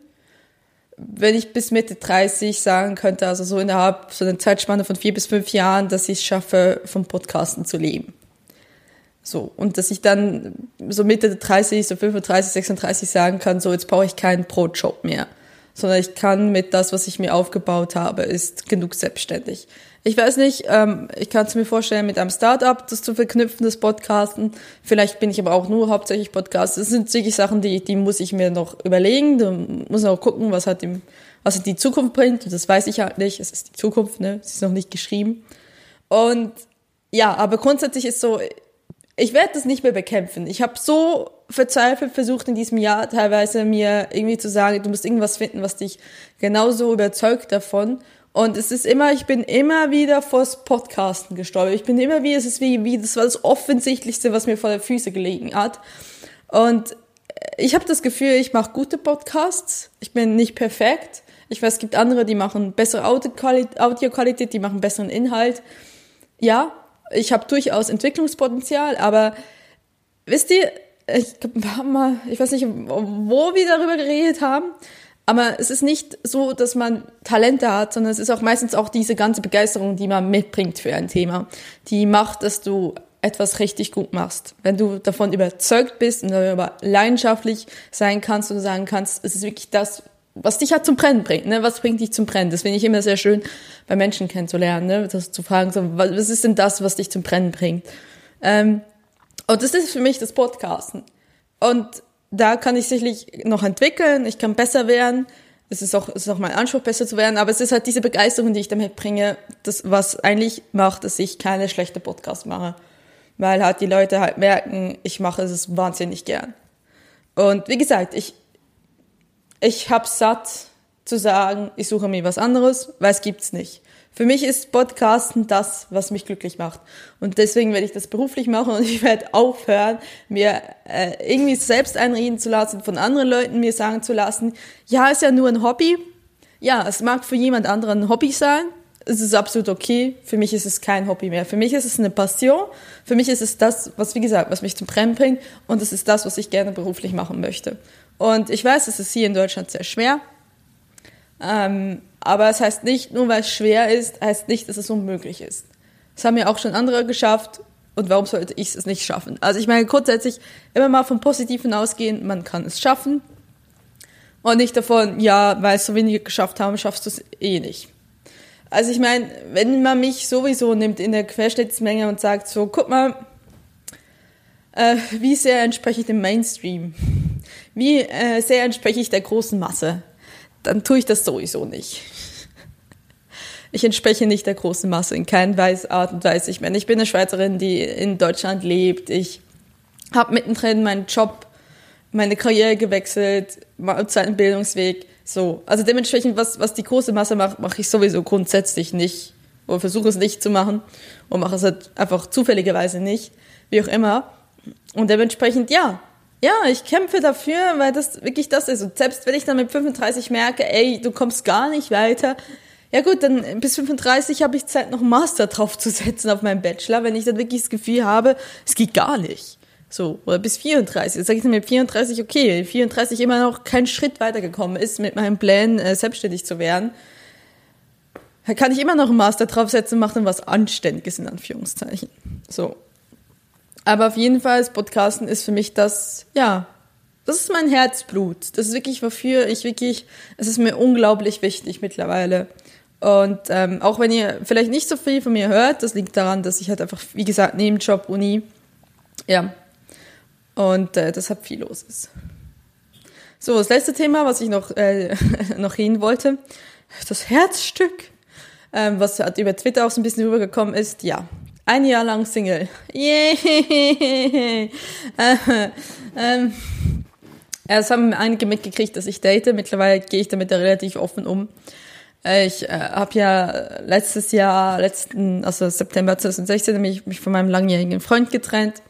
wenn ich bis Mitte 30 sagen könnte, also so innerhalb so einer Zeitspanne von vier bis fünf Jahren, dass ich es schaffe, vom Podcasten zu leben. So, und dass ich dann so Mitte 30, so 35, 36 sagen kann, so jetzt brauche ich keinen Pro-Job mehr, sondern ich kann mit das, was ich mir aufgebaut habe, ist genug selbstständig. Ich weiß nicht, ähm, ich kann es mir vorstellen, mit einem Startup das zu verknüpfen, das Podcasten. Vielleicht bin ich aber auch nur hauptsächlich Podcast. Das sind wirklich Sachen, die, die muss ich mir noch überlegen. Da muss auch gucken, was hat dem, was die Zukunft bringt. Und das weiß ich halt nicht. Es ist die Zukunft, ne? Es ist noch nicht geschrieben. Und ja, aber grundsätzlich ist so, ich werde das nicht mehr bekämpfen. Ich habe so verzweifelt versucht in diesem Jahr teilweise mir irgendwie zu sagen, du musst irgendwas finden, was dich genauso überzeugt davon. Und es ist immer, ich bin immer wieder vors Podcasten gestolpert. Ich bin immer wie, es ist wie, wie, das war das Offensichtlichste, was mir vor der Füße gelegen hat. Und ich habe das Gefühl, ich mache gute Podcasts. Ich bin nicht perfekt. Ich weiß, es gibt andere, die machen bessere Audioqualität, die machen besseren Inhalt. Ja, ich habe durchaus Entwicklungspotenzial, aber wisst ihr, ich, ich weiß nicht, wo wir darüber geredet haben, aber es ist nicht so, dass man Talente hat, sondern es ist auch meistens auch diese ganze Begeisterung, die man mitbringt für ein Thema, die macht, dass du etwas richtig gut machst. Wenn du davon überzeugt bist und darüber leidenschaftlich sein kannst und sagen kannst, es ist wirklich das, was dich halt zum Brennen bringt. Ne? Was bringt dich zum Brennen? Das finde ich immer sehr schön, bei Menschen kennenzulernen, ne? das zu fragen, so, was ist denn das, was dich zum Brennen bringt? Ähm, und das ist für mich das Podcasten. Und da kann ich sicherlich noch entwickeln, ich kann besser werden. Es ist auch, es ist auch mein Anspruch, besser zu werden, aber es ist halt diese Begeisterung, die ich damit bringe, das, was eigentlich macht, dass ich keine schlechte Podcast mache. Weil halt die Leute halt merken, ich mache es wahnsinnig gern. Und wie gesagt, ich, ich hab's satt zu sagen, ich suche mir was anderes, weil es gibt's nicht. Für mich ist Podcasten das, was mich glücklich macht. Und deswegen werde ich das beruflich machen und [laughs] ich werde aufhören, mir äh, irgendwie selbst einreden zu lassen, von anderen Leuten mir sagen zu lassen, ja, ist ja nur ein Hobby. Ja, es mag für jemand anderen ein Hobby sein. Es ist absolut okay. Für mich ist es kein Hobby mehr. Für mich ist es eine Passion. Für mich ist es das, was, wie gesagt, was mich zum Brennen bringt. Und es ist das, was ich gerne beruflich machen möchte. Und ich weiß, es ist hier in Deutschland sehr schwer. Ähm, aber es heißt nicht, nur weil es schwer ist, heißt nicht, dass es unmöglich ist. Das haben ja auch schon andere geschafft und warum sollte ich es nicht schaffen? Also ich meine grundsätzlich immer mal vom Positiven ausgehen, man kann es schaffen und nicht davon, ja, weil es so wenige geschafft haben, schaffst du es eh nicht. Also ich meine, wenn man mich sowieso nimmt in der Querschnittsmenge und sagt so, guck mal, äh, wie sehr entspreche ich dem Mainstream? Wie äh, sehr entspreche ich der großen Masse? dann tue ich das sowieso nicht. Ich entspreche nicht der großen Masse in keiner Art und Weise. Ich meine, ich bin eine Schweizerin, die in Deutschland lebt. Ich habe mittendrin meinen Job, meine Karriere gewechselt, seinen Bildungsweg. So, also dementsprechend, was, was die große Masse macht, mache ich sowieso grundsätzlich nicht. Oder versuche es nicht zu machen. Und mache es halt einfach zufälligerweise nicht. Wie auch immer. Und dementsprechend, ja, ja, ich kämpfe dafür, weil das wirklich das ist. Und selbst wenn ich dann mit 35 merke, ey, du kommst gar nicht weiter, ja gut, dann bis 35 habe ich Zeit, noch einen Master draufzusetzen auf meinen Bachelor, wenn ich dann wirklich das Gefühl habe, es geht gar nicht. So, oder bis 34. Jetzt sage ich dann mit 34, okay, 34 immer noch kein Schritt weitergekommen ist mit meinem Plan, äh, selbstständig zu werden. Da kann ich immer noch einen Master draufsetzen und machen was Anständiges in Anführungszeichen. So. Aber auf jeden Fall, Podcasten ist für mich das, ja, das ist mein Herzblut. Das ist wirklich, wofür ich wirklich, es ist mir unglaublich wichtig mittlerweile. Und ähm, auch wenn ihr vielleicht nicht so viel von mir hört, das liegt daran, dass ich halt einfach, wie gesagt, neben Job, Uni, ja, und äh, deshalb viel los ist. So, das letzte Thema, was ich noch, äh, [laughs] noch reden wollte, das Herzstück, ähm, was halt über Twitter auch so ein bisschen rübergekommen ist, ja, Ein Jahr lang Single. Yay! [laughs] äh, ähm, es haben einige mitgekriegt, dass ich date. Mittlerweile gehe ich damit relativ offen um. Äh, ich äh, habe ja letztes Jahr, letzten, also September 2016, mich, mich von meinem langjährigen Freund getrennt.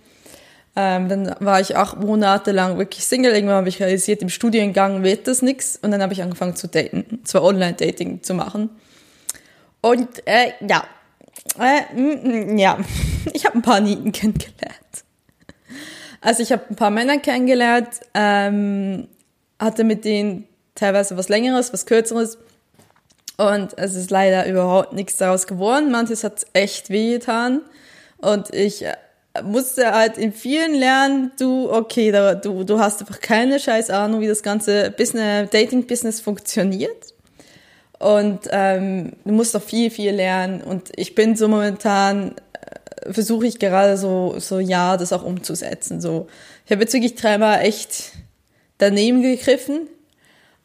Ähm, dann war ich acht Monate lang wirklich Single. Irgendwann habe ich realisiert, im Studiengang wird das nix. Und dann habe ich angefangen zu daten, zwar Online-Dating zu machen. Und äh, ja, äh, mm, mm, ja, [laughs] ich habe ein paar Nieten kennengelernt. Also ich habe ein paar Männer kennengelernt, ähm, hatte mit denen teilweise was Längeres, was Kürzeres. Und es ist leider überhaupt nichts daraus geworden. Manches hat echt wehgetan. Und ich äh, musste halt in vielen lernen, du, okay, da, du, du hast einfach keine scheiß Ahnung, wie das ganze Business, Dating-Business funktioniert. Und ähm, du musst doch viel, viel lernen. Und ich bin so momentan, äh, versuche ich gerade so, so ja, das auch umzusetzen. So, ich habe jetzt wirklich dreimal echt daneben gegriffen,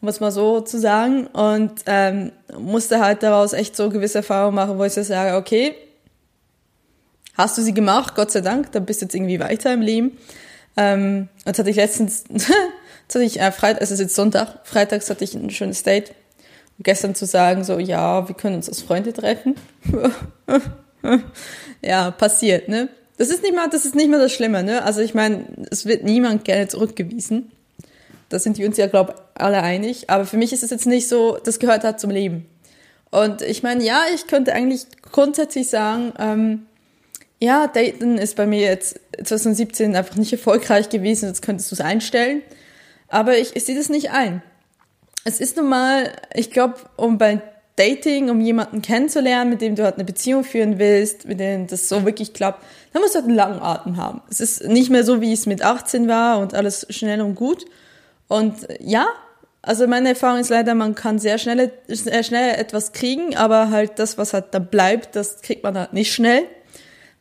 um es mal so zu sagen. Und ähm, musste halt daraus echt so gewisse Erfahrungen machen, wo ich so sage, okay, hast du sie gemacht, Gott sei Dank, dann bist du jetzt irgendwie weiter im Leben. Ähm, jetzt hatte ich letztens, [laughs] jetzt hatte ich, äh, Freitag, es ist jetzt Sonntag, freitags hatte ich ein schönes Date. Und gestern zu sagen, so, ja, wir können uns als Freunde treffen. [laughs] ja, passiert, ne? Das ist nicht mal, das ist nicht mal das Schlimme, ne? Also ich meine, es wird niemand gerne zurückgewiesen. Da sind wir uns ja, glaube alle einig. Aber für mich ist es jetzt nicht so, das gehört halt zum Leben. Und ich meine, ja, ich könnte eigentlich grundsätzlich sagen, ähm, ja, Daten ist bei mir jetzt 2017 einfach nicht erfolgreich gewesen, jetzt könntest du es einstellen. Aber ich, ich sehe das nicht ein. Es ist nun mal, ich glaube, um bei Dating, um jemanden kennenzulernen, mit dem du halt eine Beziehung führen willst, mit dem das so wirklich klappt, dann musst du halt einen langen Atem haben. Es ist nicht mehr so, wie es mit 18 war und alles schnell und gut. Und ja, also meine Erfahrung ist leider, man kann sehr schnell, sehr schnell etwas kriegen, aber halt das, was halt da bleibt, das kriegt man halt nicht schnell.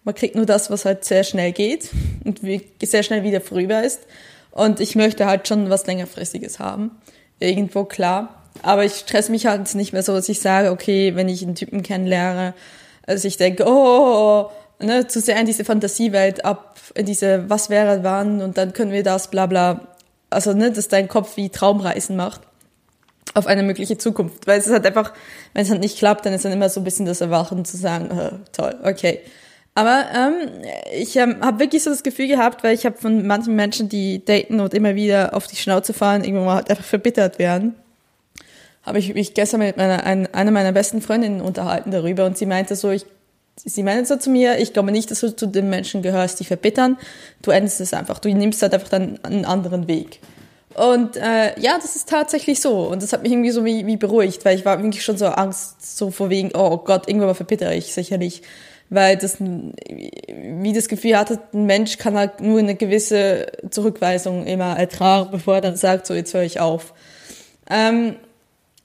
Man kriegt nur das, was halt sehr schnell geht und sehr schnell wieder vorüber ist. Und ich möchte halt schon was längerfristiges haben. Irgendwo klar. Aber ich stress mich halt nicht mehr so, dass ich sage, okay, wenn ich einen Typen kennenlerne, also ich denke, oh, ne, zu sehr in diese Fantasiewelt ab, in diese was wäre wann und dann können wir das, bla bla. Also, ne, dass dein Kopf wie Traumreisen macht auf eine mögliche Zukunft. Weil es ist halt einfach, wenn es halt nicht klappt, dann ist dann immer so ein bisschen das Erwachen zu sagen, oh, toll, okay. Aber ähm, ich ähm, habe wirklich so das Gefühl gehabt, weil ich habe von manchen Menschen, die daten und immer wieder auf die Schnauze fahren, irgendwann mal halt einfach verbittert werden, habe ich mich gestern mit meiner, ein, einer meiner besten Freundinnen unterhalten darüber und sie meinte so, ich, sie meinte so zu mir, ich glaube nicht, dass du zu den Menschen gehörst, die verbittern, du endest es einfach, du nimmst halt einfach dann einen anderen Weg. Und äh, ja, das ist tatsächlich so. Und das hat mich irgendwie so wie, wie beruhigt, weil ich war wirklich schon so Angst, so vor wegen, oh Gott, irgendwann mal verbittere ich sicherlich weil das wie das Gefühl hatte, ein Mensch kann halt nur eine gewisse Zurückweisung immer ertragen, bevor er dann sagt, so jetzt höre ich auf. Ähm,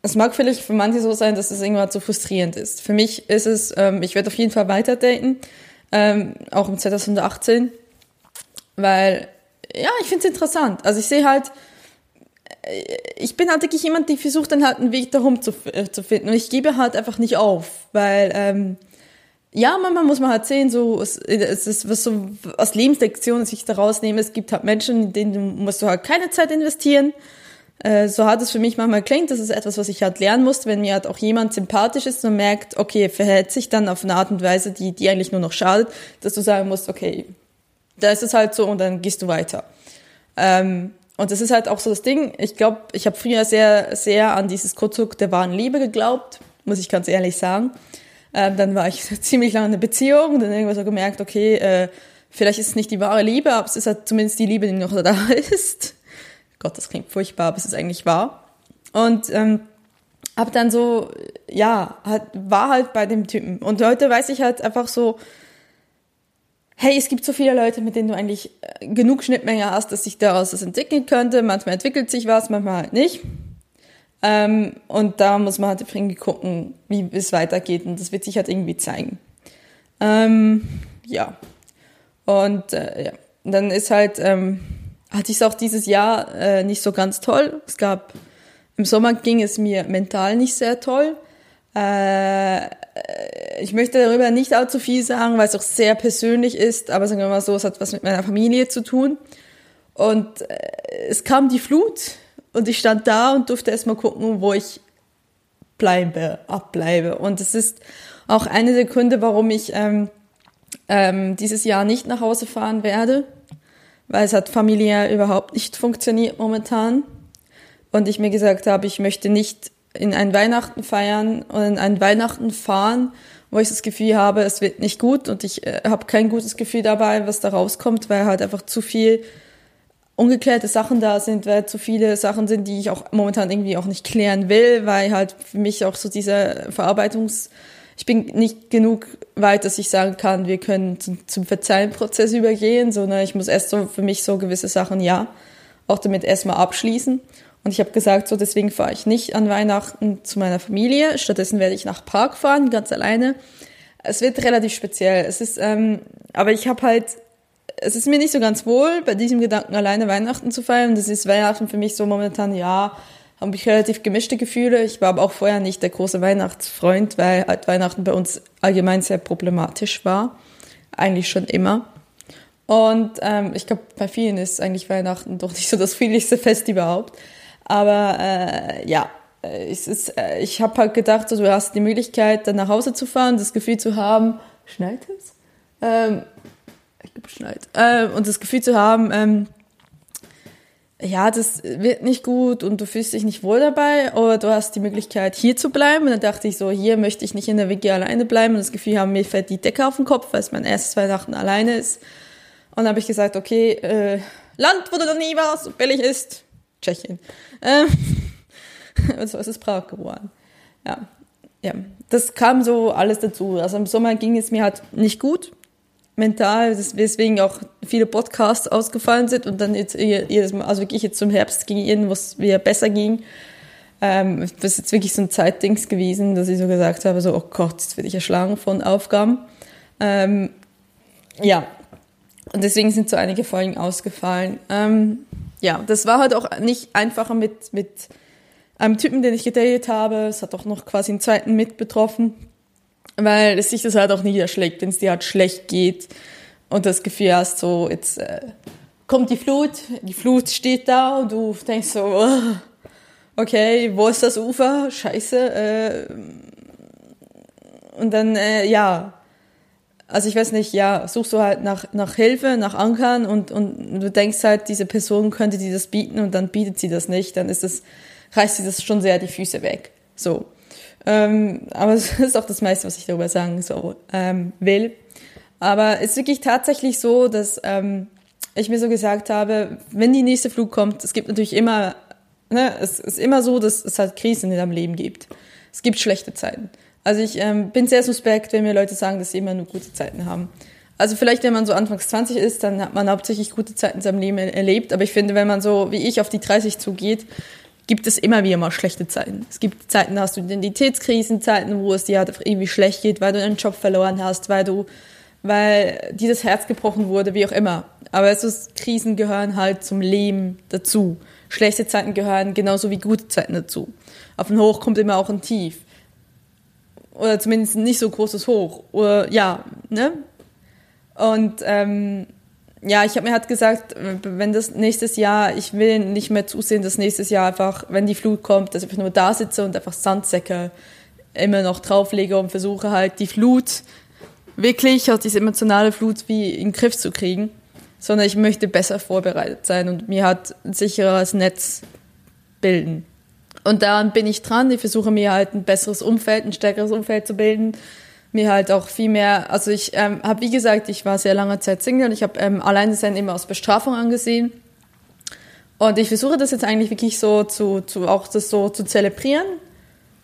es mag vielleicht für manche so sein, dass es irgendwann zu frustrierend ist. Für mich ist es, ähm, ich werde auf jeden Fall weiter daten, ähm, auch im 2018, weil ja, ich finde es interessant. Also ich sehe halt, äh, ich bin halt wirklich jemand, die versucht dann halt einen Weg darum zu, äh, zu finden und ich gebe halt einfach nicht auf, weil ähm, ja, manchmal muss man halt sehen, so, es, es ist, was so, aus Lebenslektionen sich daraus nehmen. Es gibt halt Menschen, denen musst du halt keine Zeit investieren. Äh, so hart es für mich manchmal klingt, das ist etwas, was ich halt lernen muss, wenn mir halt auch jemand sympathisch ist und merkt, okay, verhält sich dann auf eine Art und Weise, die, die eigentlich nur noch schadet, dass du sagen musst, okay, da ist es halt so und dann gehst du weiter. Ähm, und das ist halt auch so das Ding. Ich glaube, ich habe früher sehr, sehr an dieses Konstrukt der wahren Liebe geglaubt, muss ich ganz ehrlich sagen. Ähm, dann war ich [laughs] ziemlich lange in einer Beziehung und dann irgendwann so gemerkt, okay, äh, vielleicht ist es nicht die wahre Liebe, aber es ist halt zumindest die Liebe, die noch da [laughs] ist. Gott, das klingt furchtbar, aber es ist eigentlich wahr. Und ähm, hab dann so, ja, halt, war halt bei dem Typen. Und heute weiß ich halt einfach so, hey, es gibt so viele Leute, mit denen du eigentlich äh, genug Schnittmenge hast, dass sich daraus was entwickeln könnte. Manchmal entwickelt sich was, manchmal halt nicht. Ähm, und da muss man halt irgendwie gucken, wie es weitergeht. Und das wird sich halt irgendwie zeigen. Ähm, ja. Und äh, ja. dann ist halt, ähm, hatte ich es auch dieses Jahr äh, nicht so ganz toll. Es gab, im Sommer ging es mir mental nicht sehr toll. Äh, ich möchte darüber nicht allzu viel sagen, weil es auch sehr persönlich ist, aber sagen wir mal so, es hat was mit meiner Familie zu tun. Und äh, es kam die Flut und ich stand da und durfte erstmal gucken, wo ich bleibe, abbleibe. Und es ist auch eine der Gründe, warum ich ähm, ähm, dieses Jahr nicht nach Hause fahren werde, weil es hat familiär überhaupt nicht funktioniert momentan. Und ich mir gesagt habe, ich möchte nicht in ein Weihnachten feiern und in ein Weihnachten fahren, wo ich das Gefühl habe, es wird nicht gut und ich äh, habe kein gutes Gefühl dabei, was da rauskommt, weil halt einfach zu viel ungeklärte Sachen da sind, weil zu viele Sachen sind, die ich auch momentan irgendwie auch nicht klären will, weil halt für mich auch so diese Verarbeitungs ich bin nicht genug weit, dass ich sagen kann, wir können zum, Verzeihenprozess übergehen, sondern ich muss erst so für mich so gewisse Sachen, ja, auch damit erstmal abschließen. Und ich habe gesagt, so deswegen fahre ich nicht an Weihnachten zu meiner Familie. Stattdessen werde ich nach Park fahren, ganz alleine. Es wird relativ speziell. Es ist, ähm, aber ich habe halt, es ist mir nicht so ganz wohl, bei diesem Gedanken alleine Weihnachten zu feiern. Das ist Weihnachten für mich so momentan, ja, habe ich relativ gemischte Gefühle. Ich war aber auch vorher nicht der große Weihnachtsfreund, weil halt Weihnachten bei uns allgemein sehr problematisch war. Eigentlich schon immer. Und ähm, ich glaube, bei vielen ist eigentlich Weihnachten doch nicht so das friedlichste Fest überhaupt. Aber äh, ja, es ist, äh, ich habe halt gedacht, so, du hast die Möglichkeit, dann nach Hause zu fahren, das Gefühl zu haben, schneit es? Ähm, ich glaube, schneit. Äh, und das Gefühl zu haben, ähm, ja, das wird nicht gut und du fühlst dich nicht wohl dabei, oder du hast die Möglichkeit, hier zu bleiben. Und dann dachte ich so, hier möchte ich nicht in der WG alleine bleiben und das Gefühl haben, mir fällt die Decke auf den Kopf, weil es mein erstes Weihnachten alleine ist. Und dann habe ich gesagt, okay, äh, Land, wo du noch nie warst, so billig ist, Tschechien. Ähm, [laughs] und so ist es Prag geworden. Ja, ja, das kam so alles dazu. Also im Sommer ging es mir halt nicht gut mental, deswegen auch viele Podcasts ausgefallen sind und dann jetzt jedes Mal, also wirklich jetzt zum Herbst ging ihnen, was wieder besser ging. Ähm, das ist jetzt wirklich so ein Zeitdings gewesen, dass ich so gesagt habe, so, oh Gott, jetzt werde ich erschlagen von Aufgaben. Ähm, ja, und deswegen sind so einige Folgen ausgefallen. Ähm, ja, das war halt auch nicht einfacher mit, mit einem Typen, den ich gedatet habe. Es hat auch noch quasi einen zweiten mit betroffen, weil es sich das halt auch niederschlägt, wenn es dir halt schlecht geht und das Gefühl hast, so jetzt äh, kommt die Flut, die Flut steht da und du denkst so, oh, okay, wo ist das Ufer? Scheiße. Äh, und dann, äh, ja, also ich weiß nicht, ja, suchst du halt nach, nach Hilfe, nach Ankern und, und du denkst halt, diese Person könnte dir das bieten und dann bietet sie das nicht, dann ist das, reißt sie das schon sehr die Füße weg. So. Ähm, aber [laughs] es ist auch das meiste, was ich darüber sagen so, ähm, will. Aber es ist wirklich tatsächlich so, dass ähm, ich mir so gesagt habe, wenn die nächste Flug kommt, es gibt natürlich immer, ne, es ist immer so, dass es halt Krisen in deinem Leben gibt. Es gibt schlechte Zeiten. Also ich ähm, bin sehr suspekt, wenn mir Leute sagen, dass sie immer nur gute Zeiten haben. Also vielleicht, wenn man so anfangs 20 ist, dann hat man hauptsächlich gute Zeiten in seinem Leben erlebt. Aber ich finde, wenn man so wie ich auf die 30 zugeht, gibt es immer wieder mal schlechte Zeiten. Es gibt Zeiten, da hast du Identitätskrisen, Zeiten, wo es dir halt irgendwie schlecht geht, weil du einen Job verloren hast, weil du, weil dir das Herz gebrochen wurde, wie auch immer. Aber es ist, Krisen gehören halt zum Leben dazu. Schlechte Zeiten gehören genauso wie gute Zeiten dazu. Auf ein Hoch kommt immer auch ein Tief oder zumindest nicht so großes Hoch. Oder ja, ne? Und ähm, ja, ich habe mir halt gesagt, wenn das nächstes Jahr, ich will nicht mehr zusehen, dass nächstes Jahr einfach, wenn die Flut kommt, dass ich nur da sitze und einfach Sandsäcke immer noch drauflege und versuche halt die Flut wirklich, also diese emotionale Flut wie in den Griff zu kriegen, sondern ich möchte besser vorbereitet sein und mir halt ein sicheres Netz bilden. Und daran bin ich dran. Ich versuche mir halt ein besseres Umfeld, ein stärkeres Umfeld zu bilden. Mir halt auch viel mehr, also ich ähm, habe, wie gesagt, ich war sehr lange Zeit Single und ich habe ähm, Alleinsein immer aus Bestrafung angesehen. Und ich versuche das jetzt eigentlich wirklich so zu, zu auch das so zu zelebrieren,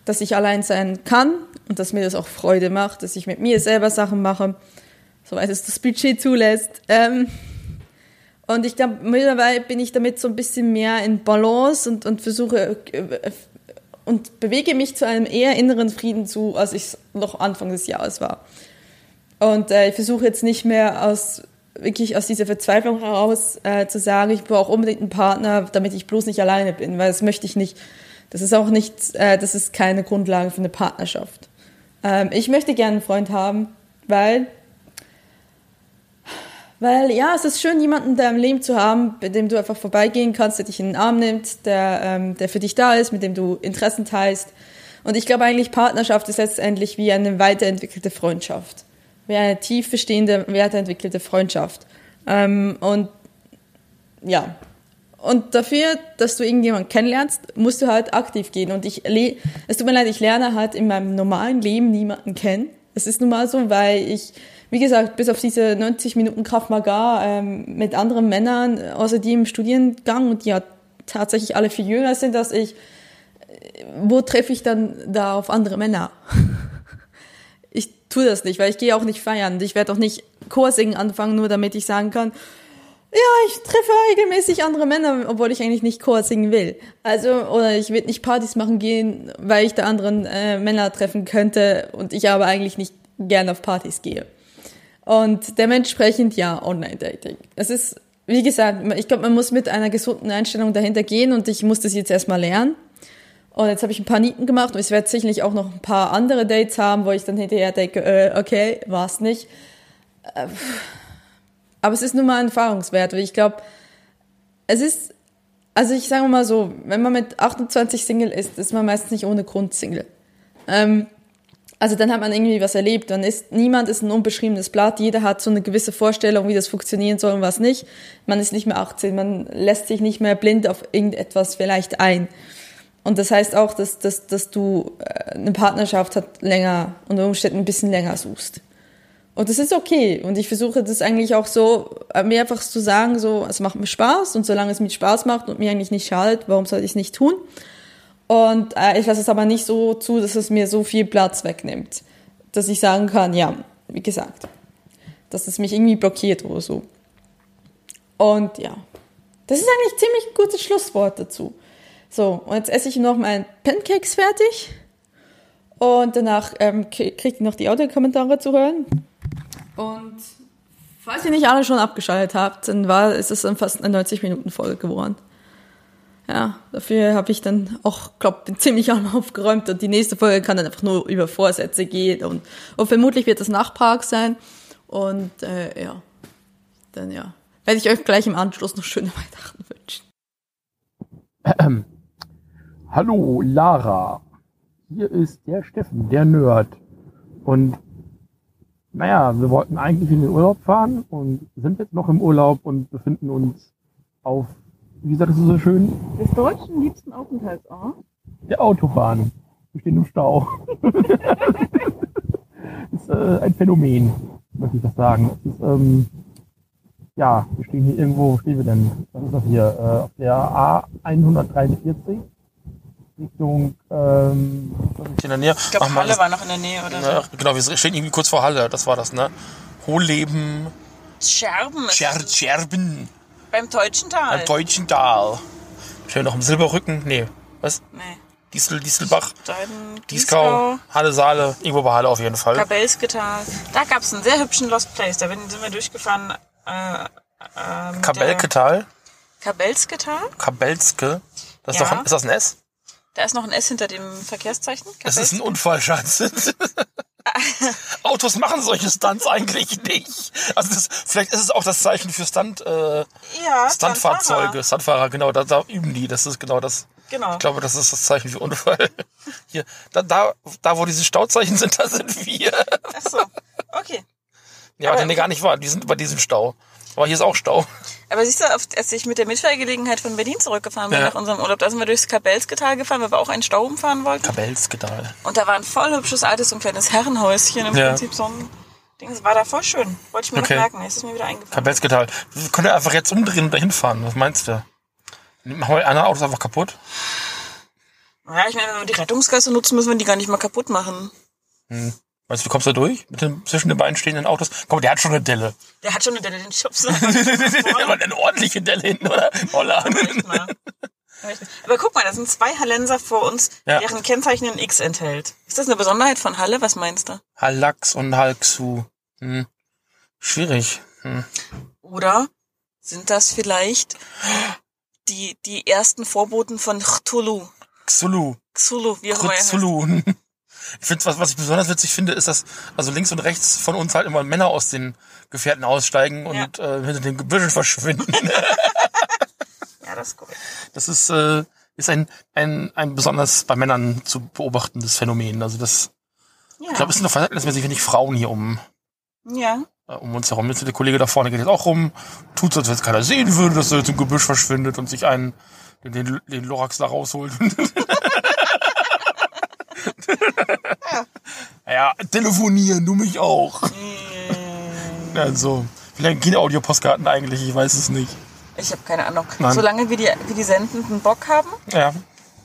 dass ich allein sein kann und dass mir das auch Freude macht, dass ich mit mir selber Sachen mache, soweit es das Budget zulässt. Ähm, und ich glaube, mittlerweile bin ich damit so ein bisschen mehr in Balance und, und versuche äh, und bewege mich zu einem eher inneren Frieden zu, als ich noch Anfang des Jahres war. Und äh, ich versuche jetzt nicht mehr aus wirklich aus dieser Verzweiflung heraus äh, zu sagen, ich brauche unbedingt einen Partner, damit ich bloß nicht alleine bin, weil das möchte ich nicht. Das ist auch nicht, äh, das ist keine Grundlage für eine Partnerschaft. Ähm, ich möchte gerne einen Freund haben, weil, weil ja, es ist schön, jemanden in deinem Leben zu haben, bei dem du einfach vorbeigehen kannst, der dich in den Arm nimmt, der, ähm, der für dich da ist, mit dem du Interessen teilst. Und ich glaube eigentlich, Partnerschaft ist letztendlich wie eine weiterentwickelte Freundschaft. Wie eine tief bestehende, weiterentwickelte Freundschaft. Ähm, und ja, und dafür, dass du irgendjemanden kennenlernst, musst du halt aktiv gehen. Und ich, es tut mir leid, ich lerne halt in meinem normalen Leben niemanden kennen. Es ist nun mal so, weil ich, wie gesagt, bis auf diese 90 Minuten Kraft Maga ähm, mit anderen Männern, außer die im Studiengang und die ja tatsächlich alle viel jünger sind als ich, wo treffe ich dann da auf andere Männer? [laughs] ich tue das nicht, weil ich gehe auch nicht feiern. Ich werde auch nicht Chorsingen anfangen, nur damit ich sagen kann, ja, ich treffe regelmäßig andere Männer, obwohl ich eigentlich nicht Chor singen will. Also, oder ich will nicht Partys machen gehen, weil ich da anderen äh, Männer treffen könnte und ich aber eigentlich nicht gerne auf Partys gehe. Und dementsprechend ja, Online-Dating. Es ist, wie gesagt, ich glaube, man muss mit einer gesunden Einstellung dahinter gehen und ich muss das jetzt erstmal lernen. Und jetzt habe ich ein paar Nieten gemacht und ich werde sicherlich auch noch ein paar andere Dates haben, wo ich dann hinterher denke, äh, okay, war's nicht. Äh, aber es ist nun mal ein Erfahrungswert, weil ich glaube, es ist, also ich sage mal so, wenn man mit 28 Single ist, ist man meistens nicht ohne Grund Single. Ähm, also dann hat man irgendwie was erlebt. Dann ist niemand ist ein unbeschriebenes Blatt. Jeder hat so eine gewisse Vorstellung, wie das funktionieren soll und was nicht. Man ist nicht mehr 18. Man lässt sich nicht mehr blind auf irgendetwas vielleicht ein. Und das heißt auch, dass, dass, dass du äh, eine Partnerschaft hat länger unter Umständen ein bisschen länger suchst. Und das ist okay. Und ich versuche das eigentlich auch so, äh, mir einfach zu sagen, so, es macht mir Spaß und solange es mir Spaß macht und mir eigentlich nicht schadet, warum soll ich es nicht tun? Und äh, ich lasse es aber nicht so zu, dass es mir so viel Platz wegnimmt, dass ich sagen kann, ja, wie gesagt, dass es mich irgendwie blockiert oder so. Und ja, das ist eigentlich ziemlich ein gutes Schlusswort dazu. So, und jetzt esse ich noch meinen Pancakes fertig. Und danach ähm, kriegt ihr noch die Audiokommentare zu hören. Und falls ihr nicht alle schon abgeschaltet habt, dann war, ist es dann fast eine 90-Minuten-Folge geworden. Ja, dafür habe ich dann auch, glaube ziemlich [laughs] aufgeräumt und die nächste Folge kann dann einfach nur über Vorsätze gehen und, und vermutlich wird das Nachpark sein. Und äh, ja, dann ja, werde ich euch gleich im Anschluss noch schöne [laughs] Weihnachten wünschen. Ähm, [clears throat] hallo Lara, hier ist der Steffen, der Nerd. Und naja, wir wollten eigentlich in den Urlaub fahren und sind jetzt noch im Urlaub und befinden uns auf, wie sagt es so schön? Des deutschen liebsten Aufenthaltsort? Der Autobahn. Wir stehen im Stau. das [laughs] ist äh, ein Phänomen, möchte ich das sagen. Das ist, ähm, ja, wir stehen hier irgendwo, wo stehen wir denn? Was ist das hier? Äh, auf der A143 Richtung ähm, in der Nähe. Ich glaube, Halle war noch in der Nähe oder ne, so. Genau, wir stehen irgendwie kurz vor Halle, das war das, ne? Hohleben. Scherben. Scher Scherben. Beim Deutschen Tal. Beim Deutschen Tal. Schön noch im Silberrücken. Nee, was? Nee. Diesel, Dieselbach, Steiden, Dieskau, Halle, Saale, irgendwo bei Halle auf jeden Fall. Kabelsketal. Da gab es einen sehr hübschen Lost Place. Da sind wir durchgefahren. Äh, äh, Kabelketal? Kabelsketal? Kabelske. Das ist, Ja. doch, ist das ein S? Da ist noch ein S hinter dem Verkehrszeichen. Das ist ein Kabelske- Unfall, Schatz. [laughs] Autos machen solche Stunts eigentlich nicht. Also das, vielleicht ist es auch das Zeichen für Stunt, äh, ja, Stuntfahrzeuge, Stuntfahrer, genau, da, da üben die. Das ist genau das. Genau. Ich glaube, das ist das Zeichen für Unfall. [laughs] Hier, da, da, da wo diese Stauzeichen sind, [laughs] da sind wir. Ach so. Okay. Ja, Aber- aber nee, gar nicht wahr. Die sind bei diesem Stau. Aber hier ist auch Stau. Aber siehst du, als ich mit der Mitfahrgelegenheit von Berlin zurückgefahren bin Ja. nach unserem Urlaub, da sind wir durchs Kabelsketal gefahren, weil wir auch einen Stau umfahren wollten. Kabelskedal. Und da war ein voll hübsches altes und kleines Herrenhäuschen, im Ja. Prinzip so ein Ding. Das war da voll schön. Wollte ich mir Okay. noch merken. Jetzt ist mir wieder eingefallen. Kabelskedal. Wir können einfach jetzt umdrehen und dahin fahren. Was meinst du? Machen wir andere Autos einfach kaputt? Ja, ich meine, wenn wir die Rettungsgasse nutzen, müssen wir die gar nicht mal kaputt machen. Weißt du, wie kommst du da durch? Mit den zwischen den beiden stehenden Autos? Komm, der hat schon eine Delle. Der hat schon eine Delle, den Schubs. Aber [laughs] eine ordentliche Delle hinten, oder? Holla. Aber guck mal, da sind zwei Hallenser vor uns, Ja. deren Kennzeichen ein X enthält. Ist das eine Besonderheit von Halle? Was meinst du? Halax und Halxu. Hm. Schwierig. Hm. Oder sind das vielleicht die, die ersten Vorboten von Cthulhu? Xulu. Xulu, wie auch immer. er. Xulu. Ich finde, was, was ich besonders witzig finde, ist, dass also links und rechts von uns halt immer Männer aus den Gefährten aussteigen und äh, hinter den Gebüschen [laughs] verschwinden. Ja, das ist gut. Das ist, äh, ist ein, ein, ein besonders bei Männern zu beobachtendes Phänomen. Also das, Ja. ich glaube, es sind doch verhältnismäßig wenig Frauen hier um, ja. äh, um uns herum. Jetzt der Kollege da vorne geht jetzt auch rum, tut so, als wenn es keiner sehen würde, dass er jetzt im Gebüsch verschwindet und sich einen, den, den, den Lorax da rausholt. [laughs] ja, telefonieren, du mich auch. Also, wie lange gehen Audio-Postkarten eigentlich? Ich weiß es nicht. Ich habe keine Ahnung. Nein. Solange wir die, wie die Sendenden Bock haben Ja,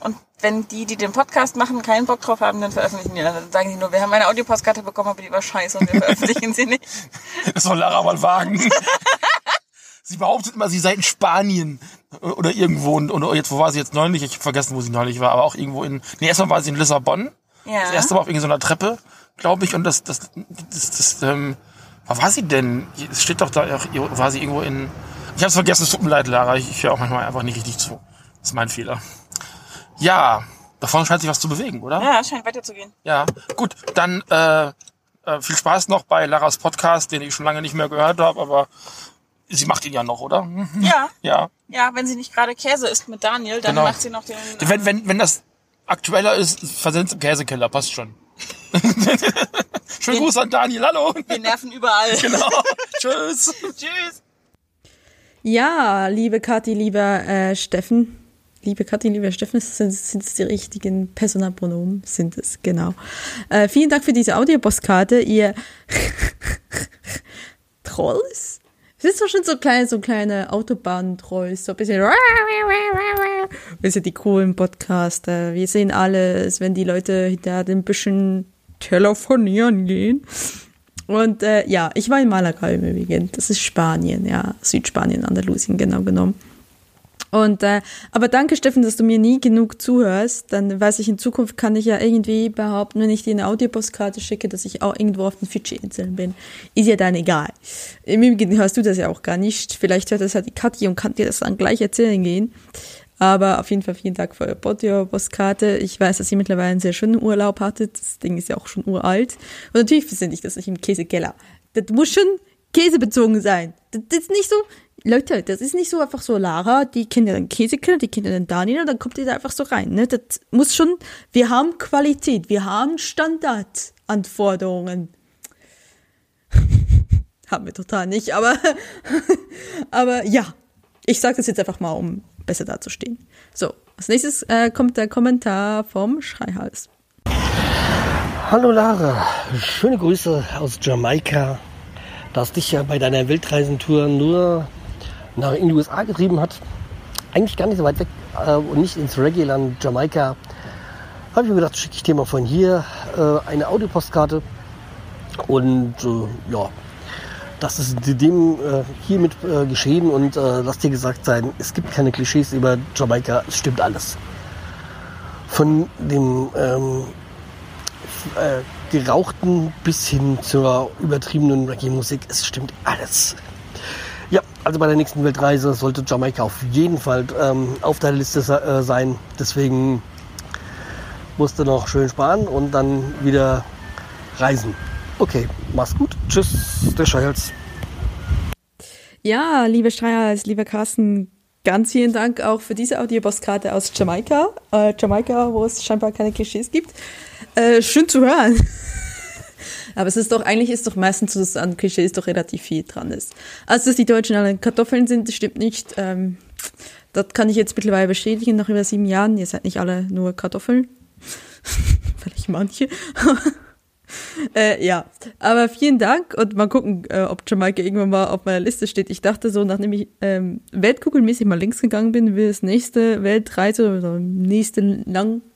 und wenn die, die den Podcast machen, keinen Bock drauf haben, dann veröffentlichen die. Dann sagen die nur, wir haben eine Audiopostkarte bekommen, aber die war scheiße und wir veröffentlichen sie nicht. [laughs] das soll Lara mal wagen. [laughs] sie behauptet immer, sie sei in Spanien oder irgendwo. Und, und jetzt, wo war sie jetzt neulich? Ich habe vergessen, wo sie neulich war, aber auch irgendwo in. Nee, erstmal war sie in Lissabon. Ja. Das erste Mal auf irgendeiner Treppe, glaube ich. Und das, das, das, das, ähm, wo war sie denn? Es steht doch da, war sie irgendwo in. Ich habe es vergessen, es tut mir leid, Lara. Ich, ich höre auch manchmal einfach nicht richtig zu. Das ist mein Fehler. Ja, davon scheint sich was zu bewegen, oder? Ja, es scheint weiterzugehen. Ja, gut, dann äh, äh, viel Spaß noch bei Laras Podcast, den ich schon lange nicht mehr gehört habe, aber sie macht ihn ja noch, oder? Ja, Ja. ja, wenn sie nicht gerade Käse isst mit Daniel, dann Genau. macht sie noch den. Wenn, wenn, wenn das aktueller ist, versendet im Käsekeller, passt schon. [laughs] Schönen Gruß an Daniel, hallo. Wir nerven überall. [laughs] Genau. [laughs] Tschüss. Tschüss. Ja, liebe Kathi, lieber äh, Steffen. Liebe Kathi, lieber Steffen, sind, sind es die richtigen Personalpronomen? Sind es, genau. Äh, vielen Dank für diese Audiopostkarte, ihr Trolls. Es ist doch schon so kleine, so kleine Autobahn-Trolls, so ein bisschen. [laughs] Wir sind die coolen Podcaster. Wir sehen alles, wenn die Leute hinter den Büschen telefonieren gehen. Und äh, ja, ich war in Malaga im Übrigen. Das ist Spanien, ja. Südspanien, Andalusien, genau genommen. Und äh, aber danke, Steffen, dass du mir nie genug zuhörst. Dann weiß ich, in Zukunft kann ich ja irgendwie behaupten, wenn ich dir eine Audiopostkarte schicke, dass ich auch irgendwo auf den Fidschi-Inseln bin. Ist ja dann egal. Im Übrigen hörst du das ja auch gar nicht. Vielleicht hört das ja die Kathi und kann dir das dann gleich erzählen gehen. Aber auf jeden Fall vielen Dank für eure Audio-Postkarte. Ich weiß, dass ihr mittlerweile einen sehr schönen Urlaub hattet. Das Ding ist ja auch schon uralt. Und natürlich versende ich das nicht im Käsekeller. Das muss schon käsebezogen sein. Das ist nicht so, Leute, das ist nicht so einfach so, Lara, die ja den Käsekeller, die kennt ja den Daniel, und dann kommt ihr da einfach so rein. Ne? Das muss schon, wir haben Qualität, wir haben Standardanforderungen. [laughs] haben wir total nicht, aber, [laughs] aber ja, ich sage das jetzt einfach mal, um besser dazustehen. So, als nächstes äh, kommt der Kommentar vom Schreihals. Hallo Lara, schöne Grüße aus Jamaika, das dich ja bei deiner Weltreisentour nur nach in die USA getrieben hat. Eigentlich gar nicht so weit weg äh, und nicht ins Reggae-Land Jamaika. Habe ich mir gedacht, schicke ich dir mal von hier äh, eine Audiopostkarte und äh, ja, das ist dem äh, hiermit äh, geschehen und äh, lass dir gesagt sein, es gibt keine Klischees über Jamaika, es stimmt alles. Von dem ähm, äh, gerauchten bis hin zur übertriebenen Reggae-Musik. Es stimmt alles. Ja, also bei der nächsten Weltreise sollte Jamaika auf jeden Fall ähm, auf der Liste äh, sein. Deswegen musste noch schön sparen und dann wieder reisen. Okay, mach's gut. Tschüss, der Scheuerz. Ja, liebe Schreihals, lieber Carsten, ganz vielen Dank auch für diese Audiopostkarte aus Jamaika. Äh, Jamaika, wo es scheinbar keine Klischees gibt. Äh, schön zu hören. [laughs] Aber es ist doch, eigentlich ist doch meistens so, dass an Klischees doch relativ viel dran ist. Also, dass die Deutschen alle Kartoffeln sind, das stimmt nicht. Ähm, das kann ich jetzt mittlerweile bestätigen, nach über sieben Jahren. Ihr seid nicht alle nur Kartoffeln. [laughs] Vielleicht manche. [laughs] Äh, ja, aber vielen Dank und mal gucken, äh, ob Jamaika irgendwann mal auf meiner Liste steht. Ich dachte so, nachdem ich ähm, weltkugelmäßig mal links gegangen bin, will das nächste Weltreise oder nächste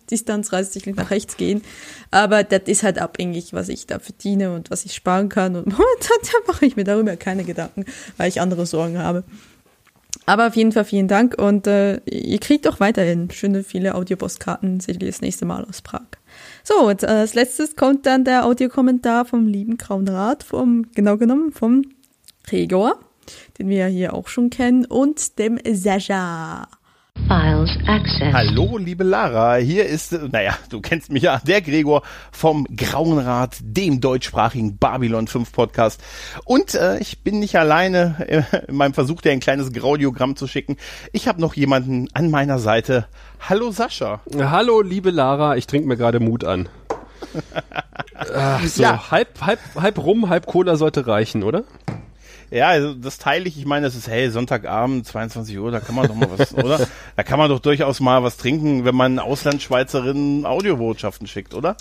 Langdistanzreise sicherlich nach rechts gehen. Aber das ist halt abhängig, was ich da verdiene und was ich sparen kann. Und [laughs] momentan mache ich mir darüber keine Gedanken, weil ich andere Sorgen habe. Aber auf jeden Fall vielen Dank und äh, ihr kriegt auch weiterhin schöne viele Audiopostkarten, sicherlich das nächste Mal aus Prag. So, und äh, als letztes kommt dann der Audiokommentar vom lieben Grauen Rat, vom, genau genommen vom Gregor, den wir ja hier auch schon kennen, und dem Sascha. Hallo, liebe Lara. Hier ist, naja, du kennst mich ja, der Gregor vom Grauen Rat, dem deutschsprachigen Babylon 5 Podcast. Und äh, ich bin nicht alleine äh, in meinem Versuch, dir ein kleines Graudiogramm zu schicken. Ich habe noch jemanden an meiner Seite. Hallo, Sascha. Hallo, liebe Lara, ich trinke mir gerade Mut an. [laughs] Ach so, Ja. halb, halb, halb rum, halb Cola sollte reichen, oder? Ja, also das teile ich. Ich meine, es ist, hey, Sonntagabend, 22 Uhr, da kann man doch mal was, [laughs] oder? Da kann man doch durchaus mal was trinken, wenn man Auslandschweizerinnen Audiobotschaften schickt, oder?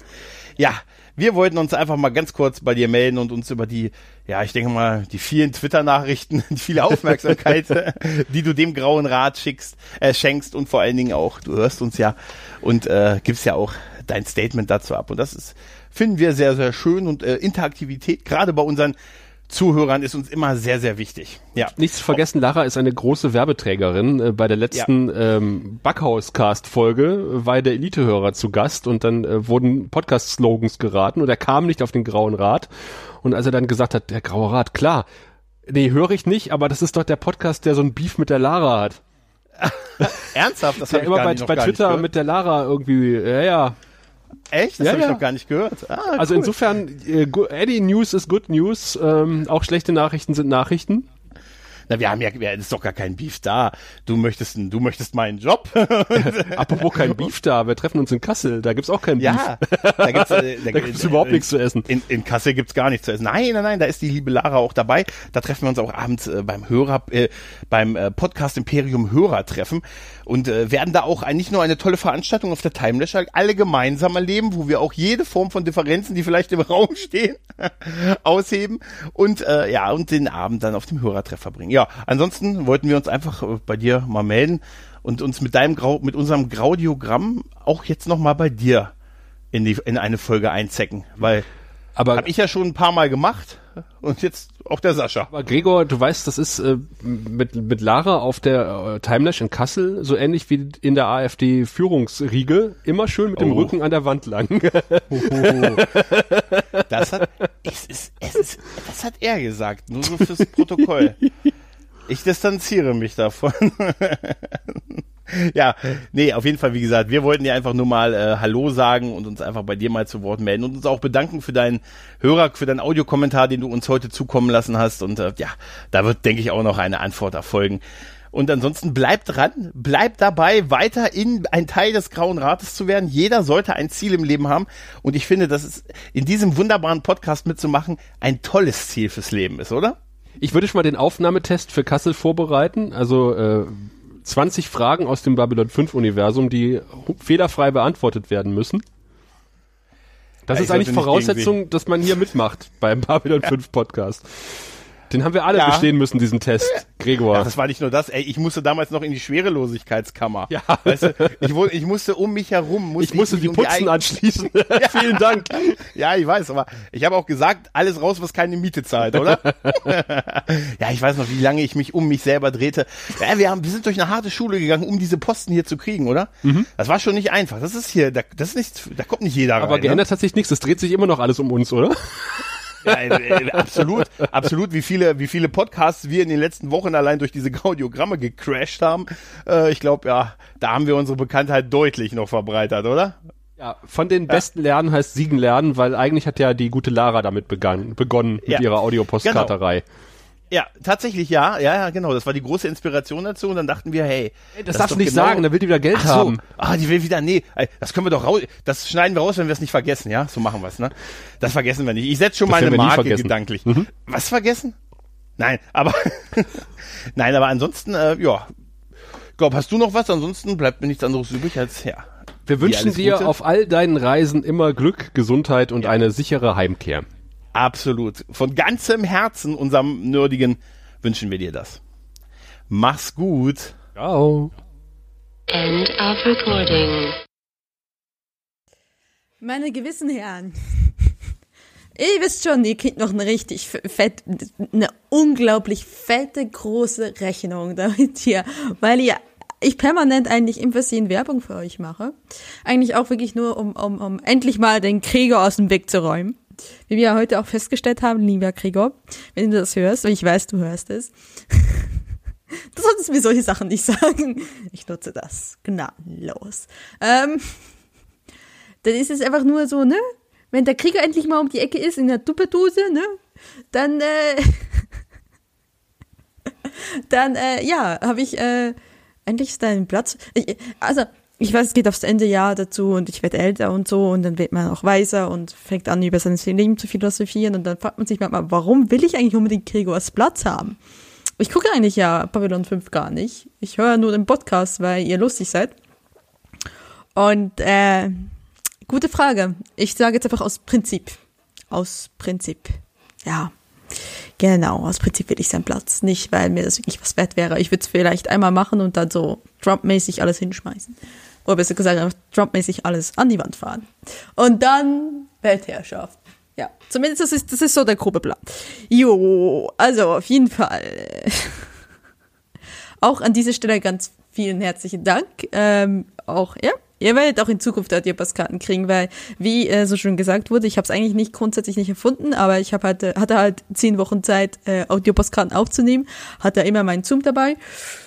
Ja, wir wollten uns einfach mal ganz kurz bei dir melden und uns über die, ja, ich denke mal, die vielen Twitter-Nachrichten, [laughs] die viele Aufmerksamkeit, [laughs] die du dem Grauen Rat schickst, äh, schenkst und vor allen Dingen auch, du hörst uns ja und äh, gibst ja auch dein Statement dazu ab. Und das ist, finden wir sehr, sehr schön und äh, Interaktivität, gerade bei unseren Zuhörern ist uns immer sehr, sehr wichtig. Ja. Nicht zu vergessen, Lara ist eine große Werbeträgerin. Äh, Bei der letzten ähm, Backhaus-Cast-Folge war der Elitehörer zu Gast und dann äh, wurden Podcast-Slogans geraten und er kam nicht auf den Grauen Rat. Und als er dann gesagt hat, der Graue Rat, klar, nee, höre ich nicht, aber das ist doch der Podcast, der so ein Beef mit der Lara hat. [laughs] Ernsthaft, das Der immer bei, bei Twitter mit der Lara irgendwie, ja, ja. Echt? Das Ja, habe ich ja. noch gar nicht gehört. Ah, Also cool. insofern, äh, Eddie News ist Good News, ähm, auch schlechte Nachrichten sind Nachrichten. Na, wir haben ja, ja, es ist doch gar kein Beef da. Du möchtest, du möchtest meinen Job. [laughs] Apropos kein Beef da, wir treffen uns in Kassel, da gibt's auch kein Beef. ja, da gibt's, äh, [laughs] Da gibt's überhaupt nichts zu essen. In, in Kassel gibt's gar nichts zu essen. Nein, nein, nein, da ist die liebe Lara auch dabei. Da treffen wir uns auch abends äh, beim Hörer, äh, beim äh, Podcast Imperium Hörertreffen und äh, werden da auch ein, nicht nur eine tolle Veranstaltung auf der Timeless alle gemeinsam erleben, wo wir auch jede Form von Differenzen, die vielleicht im [laughs] Raum stehen, ausheben und äh, ja und den Abend dann auf dem Hörertreff verbringen. Ja, ansonsten wollten wir uns einfach äh, bei dir mal melden und uns mit deinem Grau, mit unserem Graudiogramm auch jetzt noch mal bei dir in die in eine Folge einzecken, weil Aber, habe ich ja schon ein paar Mal gemacht und jetzt auch der Sascha. aber Gregor, du weißt, das ist äh, mit, mit Lara auf der äh, Timelash in Kassel so ähnlich wie in der AfD-Führungsriege, immer schön mit dem Oh. Rücken an der Wand lang. [laughs] [laughs] Das hat es ist, es ist, das hat er gesagt, nur so fürs Protokoll. [laughs] Ich distanziere mich davon. [laughs] ja, nee, auf jeden Fall, wie gesagt, wir wollten dir einfach nur mal äh, Hallo sagen und uns einfach bei dir mal zu Wort melden und uns auch bedanken für deinen Hörer, für deinen Audiokommentar, den du uns heute zukommen lassen hast. Und äh, ja, da wird, denke ich, auch noch eine Antwort erfolgen. Und ansonsten bleibt dran, bleibt dabei, weiter in ein Teil des Grauen Rates zu werden. Jeder sollte ein Ziel im Leben haben. Und ich finde, dass es in diesem wunderbaren Podcast mitzumachen ein tolles Ziel fürs Leben ist, oder? Ich würde schon mal den Aufnahmetest für Kassel vorbereiten, also äh, 20 Fragen aus dem Babylon 5 Universum, die fehlerfrei beantwortet werden müssen. Das Ja, ist ich eigentlich Voraussetzung, dass man hier mitmacht beim Babylon 5 Podcast. Den haben wir alle Ja. bestehen müssen, diesen Test, Gregor. Ja, das war nicht nur das, ey, ich musste damals noch in die Schwerelosigkeitskammer. Ja. Weißt du, ich, ich musste um mich herum, musste ich musste mich die um Putzen eigen- anschließen. [laughs] [laughs] Vielen Dank. Ja, ich weiß, aber ich habe auch gesagt, alles raus, was keine Miete zahlt, oder? [laughs] ja, ich weiß noch, wie lange ich mich um mich selber drehte. Ja, wir haben, wir sind durch eine harte Schule gegangen, um diese Posten hier zu kriegen, oder? Das war schon nicht einfach. Das ist hier, da, das ist nicht, da kommt nicht jeder rein. Aber ne? geändert hat sich nichts. Es dreht sich immer noch alles um uns, oder? Ja, absolut, absolut, wie viele, wie viele Podcasts wir in den letzten Wochen allein durch diese Audiogramme gecrashed haben. Äh, ich glaube, ja, da haben wir unsere Bekanntheit deutlich noch verbreitert, oder? Ja, von den besten lernen heißt Siegen lernen, weil eigentlich hat ja die gute Lara damit begann, begonnen mit Ja. ihrer Audiopostkarterei. Ja, tatsächlich ja, ja, ja, genau. Das war die große Inspiration dazu und dann dachten wir, hey, Das, ist darfst du nicht genau- sagen, da will die wieder Geld Ach so. haben. Ah, die will wieder, nee, das können wir doch raus, das schneiden wir raus, wenn wir es nicht vergessen, ja? So machen wir es, ne? Das vergessen wir nicht. Ich setze schon Das mal eine werden wir nie Marke vergessen. Mhm. gedanklich. Was vergessen? Nein, aber [laughs] nein, aber ansonsten, äh, ja. Ich glaube, hast du noch was? Ansonsten bleibt mir nichts anderes übrig als ja. Wir wünschen dir Gute. auf all deinen Reisen immer Glück, Gesundheit und eine sichere Heimkehr. Absolut. Von ganzem Herzen unserem Nerdigen wünschen wir dir das. Mach's gut. Ciao. End of recording. Meine gewissen Herren. [laughs] Ihr wisst schon, ihr kriegt noch eine richtig f- fett, eine unglaublich fette, große Rechnung damit hier, weil ihr, ich permanent eigentlich im Versehen Werbung für euch mache. Eigentlich auch wirklich nur, um, um, um endlich mal den Krieger aus dem Weg zu räumen. Wie wir heute auch festgestellt haben, lieber Krieger, wenn du das hörst, und ich weiß, du hörst es, [laughs] Du solltest mir solche Sachen nicht sagen. Ich nutze das gnadenlos. Ähm, dann ist es einfach nur so, ne? Wenn der Krieger endlich mal um die Ecke ist in der Tupperdose, ne? Dann, äh, [laughs] dann, äh, ja, habe ich, äh, endlich ist da ein Platz. Ich, also, ich weiß, es geht aufs Ende Jahr dazu und ich werde älter und so und dann wird man auch weiser und fängt an, über sein Leben zu philosophieren und dann fragt man sich manchmal, warum will ich eigentlich unbedingt Gregors Platz haben? Ich gucke eigentlich ja Babylon 5 gar nicht. Ich höre nur den Podcast, weil ihr lustig seid. Und äh, gute Frage. Ich sage jetzt einfach aus Prinzip. Aus Prinzip. Ja. Genau, aus Prinzip will ich seinen Platz. Nicht, weil mir das wirklich was wert wäre. Ich würde es vielleicht einmal machen und dann so Trump-mäßig alles hinschmeißen. Oder besser gesagt, Trump-mäßig alles an die Wand fahren. Und dann Weltherrschaft. Ja, zumindest das ist, das ist so der grobe Plan. Jo, also auf jeden Fall. [laughs] auch an dieser Stelle ganz vielen herzlichen Dank. Ähm, auch, ja, ihr werdet auch in Zukunft Audiopass-Karten kriegen, weil, wie äh, so schon gesagt wurde, ich habe es eigentlich nicht grundsätzlich nicht erfunden, aber ich hab halt, äh, hatte halt zehn Wochen Zeit, äh, Audiopass-Karten aufzunehmen, hatte immer meinen Zoom dabei.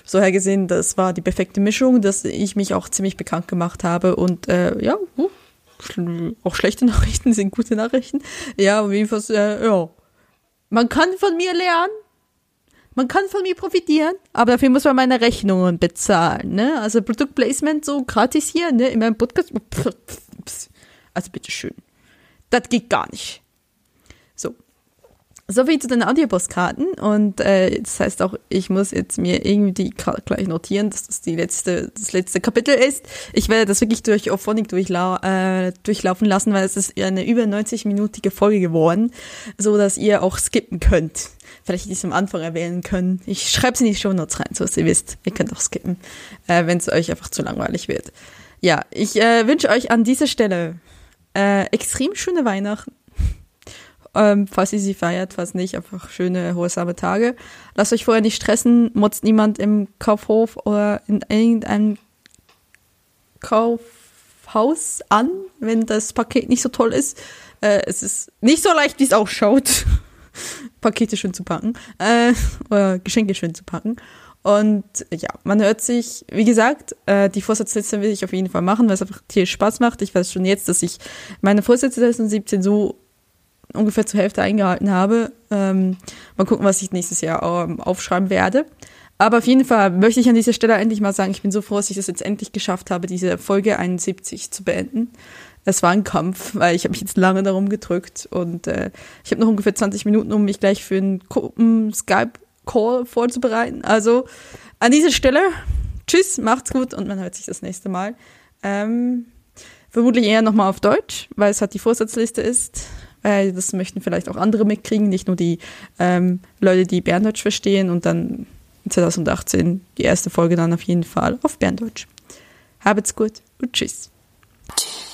So hergesehen, das war die perfekte Mischung, dass ich mich auch ziemlich bekannt gemacht habe und äh, ja, uh, auch schlechte [laughs] Nachrichten sind gute Nachrichten. Ja, auf jeden Fall, äh, ja. Man kann von mir lernen. Man kann von mir profitieren, aber dafür muss man meine Rechnungen bezahlen, ne? Also Produktplacement so gratis hier, ne? In meinem Podcast. Also bitteschön. Das geht gar nicht. So. So viel zu den Audiopostkarten und äh, das heißt auch, ich muss jetzt mir irgendwie gleich notieren, dass das die letzte, das letzte Kapitel ist. Ich werde das wirklich durch Auphonic durchlau äh, durchlaufen lassen, weil es ist eine über 90-minütige Folge geworden, so dass ihr auch skippen könnt. Vielleicht nicht am Anfang erwähnen können. Ich schreibe es in die Show Notes rein, so dass ihr wisst. Ihr könnt auch skippen, äh, wenn es euch einfach zu langweilig wird. Ja, ich äh, wünsche euch an dieser Stelle äh, extrem schöne Weihnachten ähm, falls ihr sie feiert, falls nicht, einfach schöne, erholsame Tage. Lasst euch vorher nicht stressen, motzt niemand im Kaufhof oder in irgendeinem Kaufhaus an, wenn das Paket nicht so toll ist. Äh, es ist nicht so leicht, wie es ausschaut, Pakete schön zu packen äh, oder Geschenke schön zu packen. Und ja, man hört sich, wie gesagt, äh, die Vorsatzliste will ich auf jeden Fall machen, weil es einfach viel Spaß macht. Ich weiß schon jetzt, dass ich meine Vorsätze 2017 so ungefähr zur Hälfte eingehalten habe. Ähm, mal gucken, was ich nächstes Jahr ähm, aufschreiben werde. Aber auf jeden Fall möchte ich an dieser Stelle endlich mal sagen, ich bin so froh, dass ich das jetzt endlich geschafft habe, diese Folge 71 zu beenden. Es war ein Kampf, weil ich habe mich jetzt lange darum gedrückt und äh, ich habe noch ungefähr 20 Minuten, um mich gleich für einen Skype-Call vorzubereiten. Also an dieser Stelle, tschüss, macht's gut und man hört sich das nächste Mal. Ähm, vermutlich eher nochmal auf Deutsch, weil es halt die Vorsatzliste ist weil das möchten vielleicht auch andere mitkriegen, nicht nur die ähm, Leute, die Berndeutsch verstehen und dann 2018 die erste Folge dann auf jeden Fall auf Berndeutsch. Habt's gut und tschüss. Tschüss.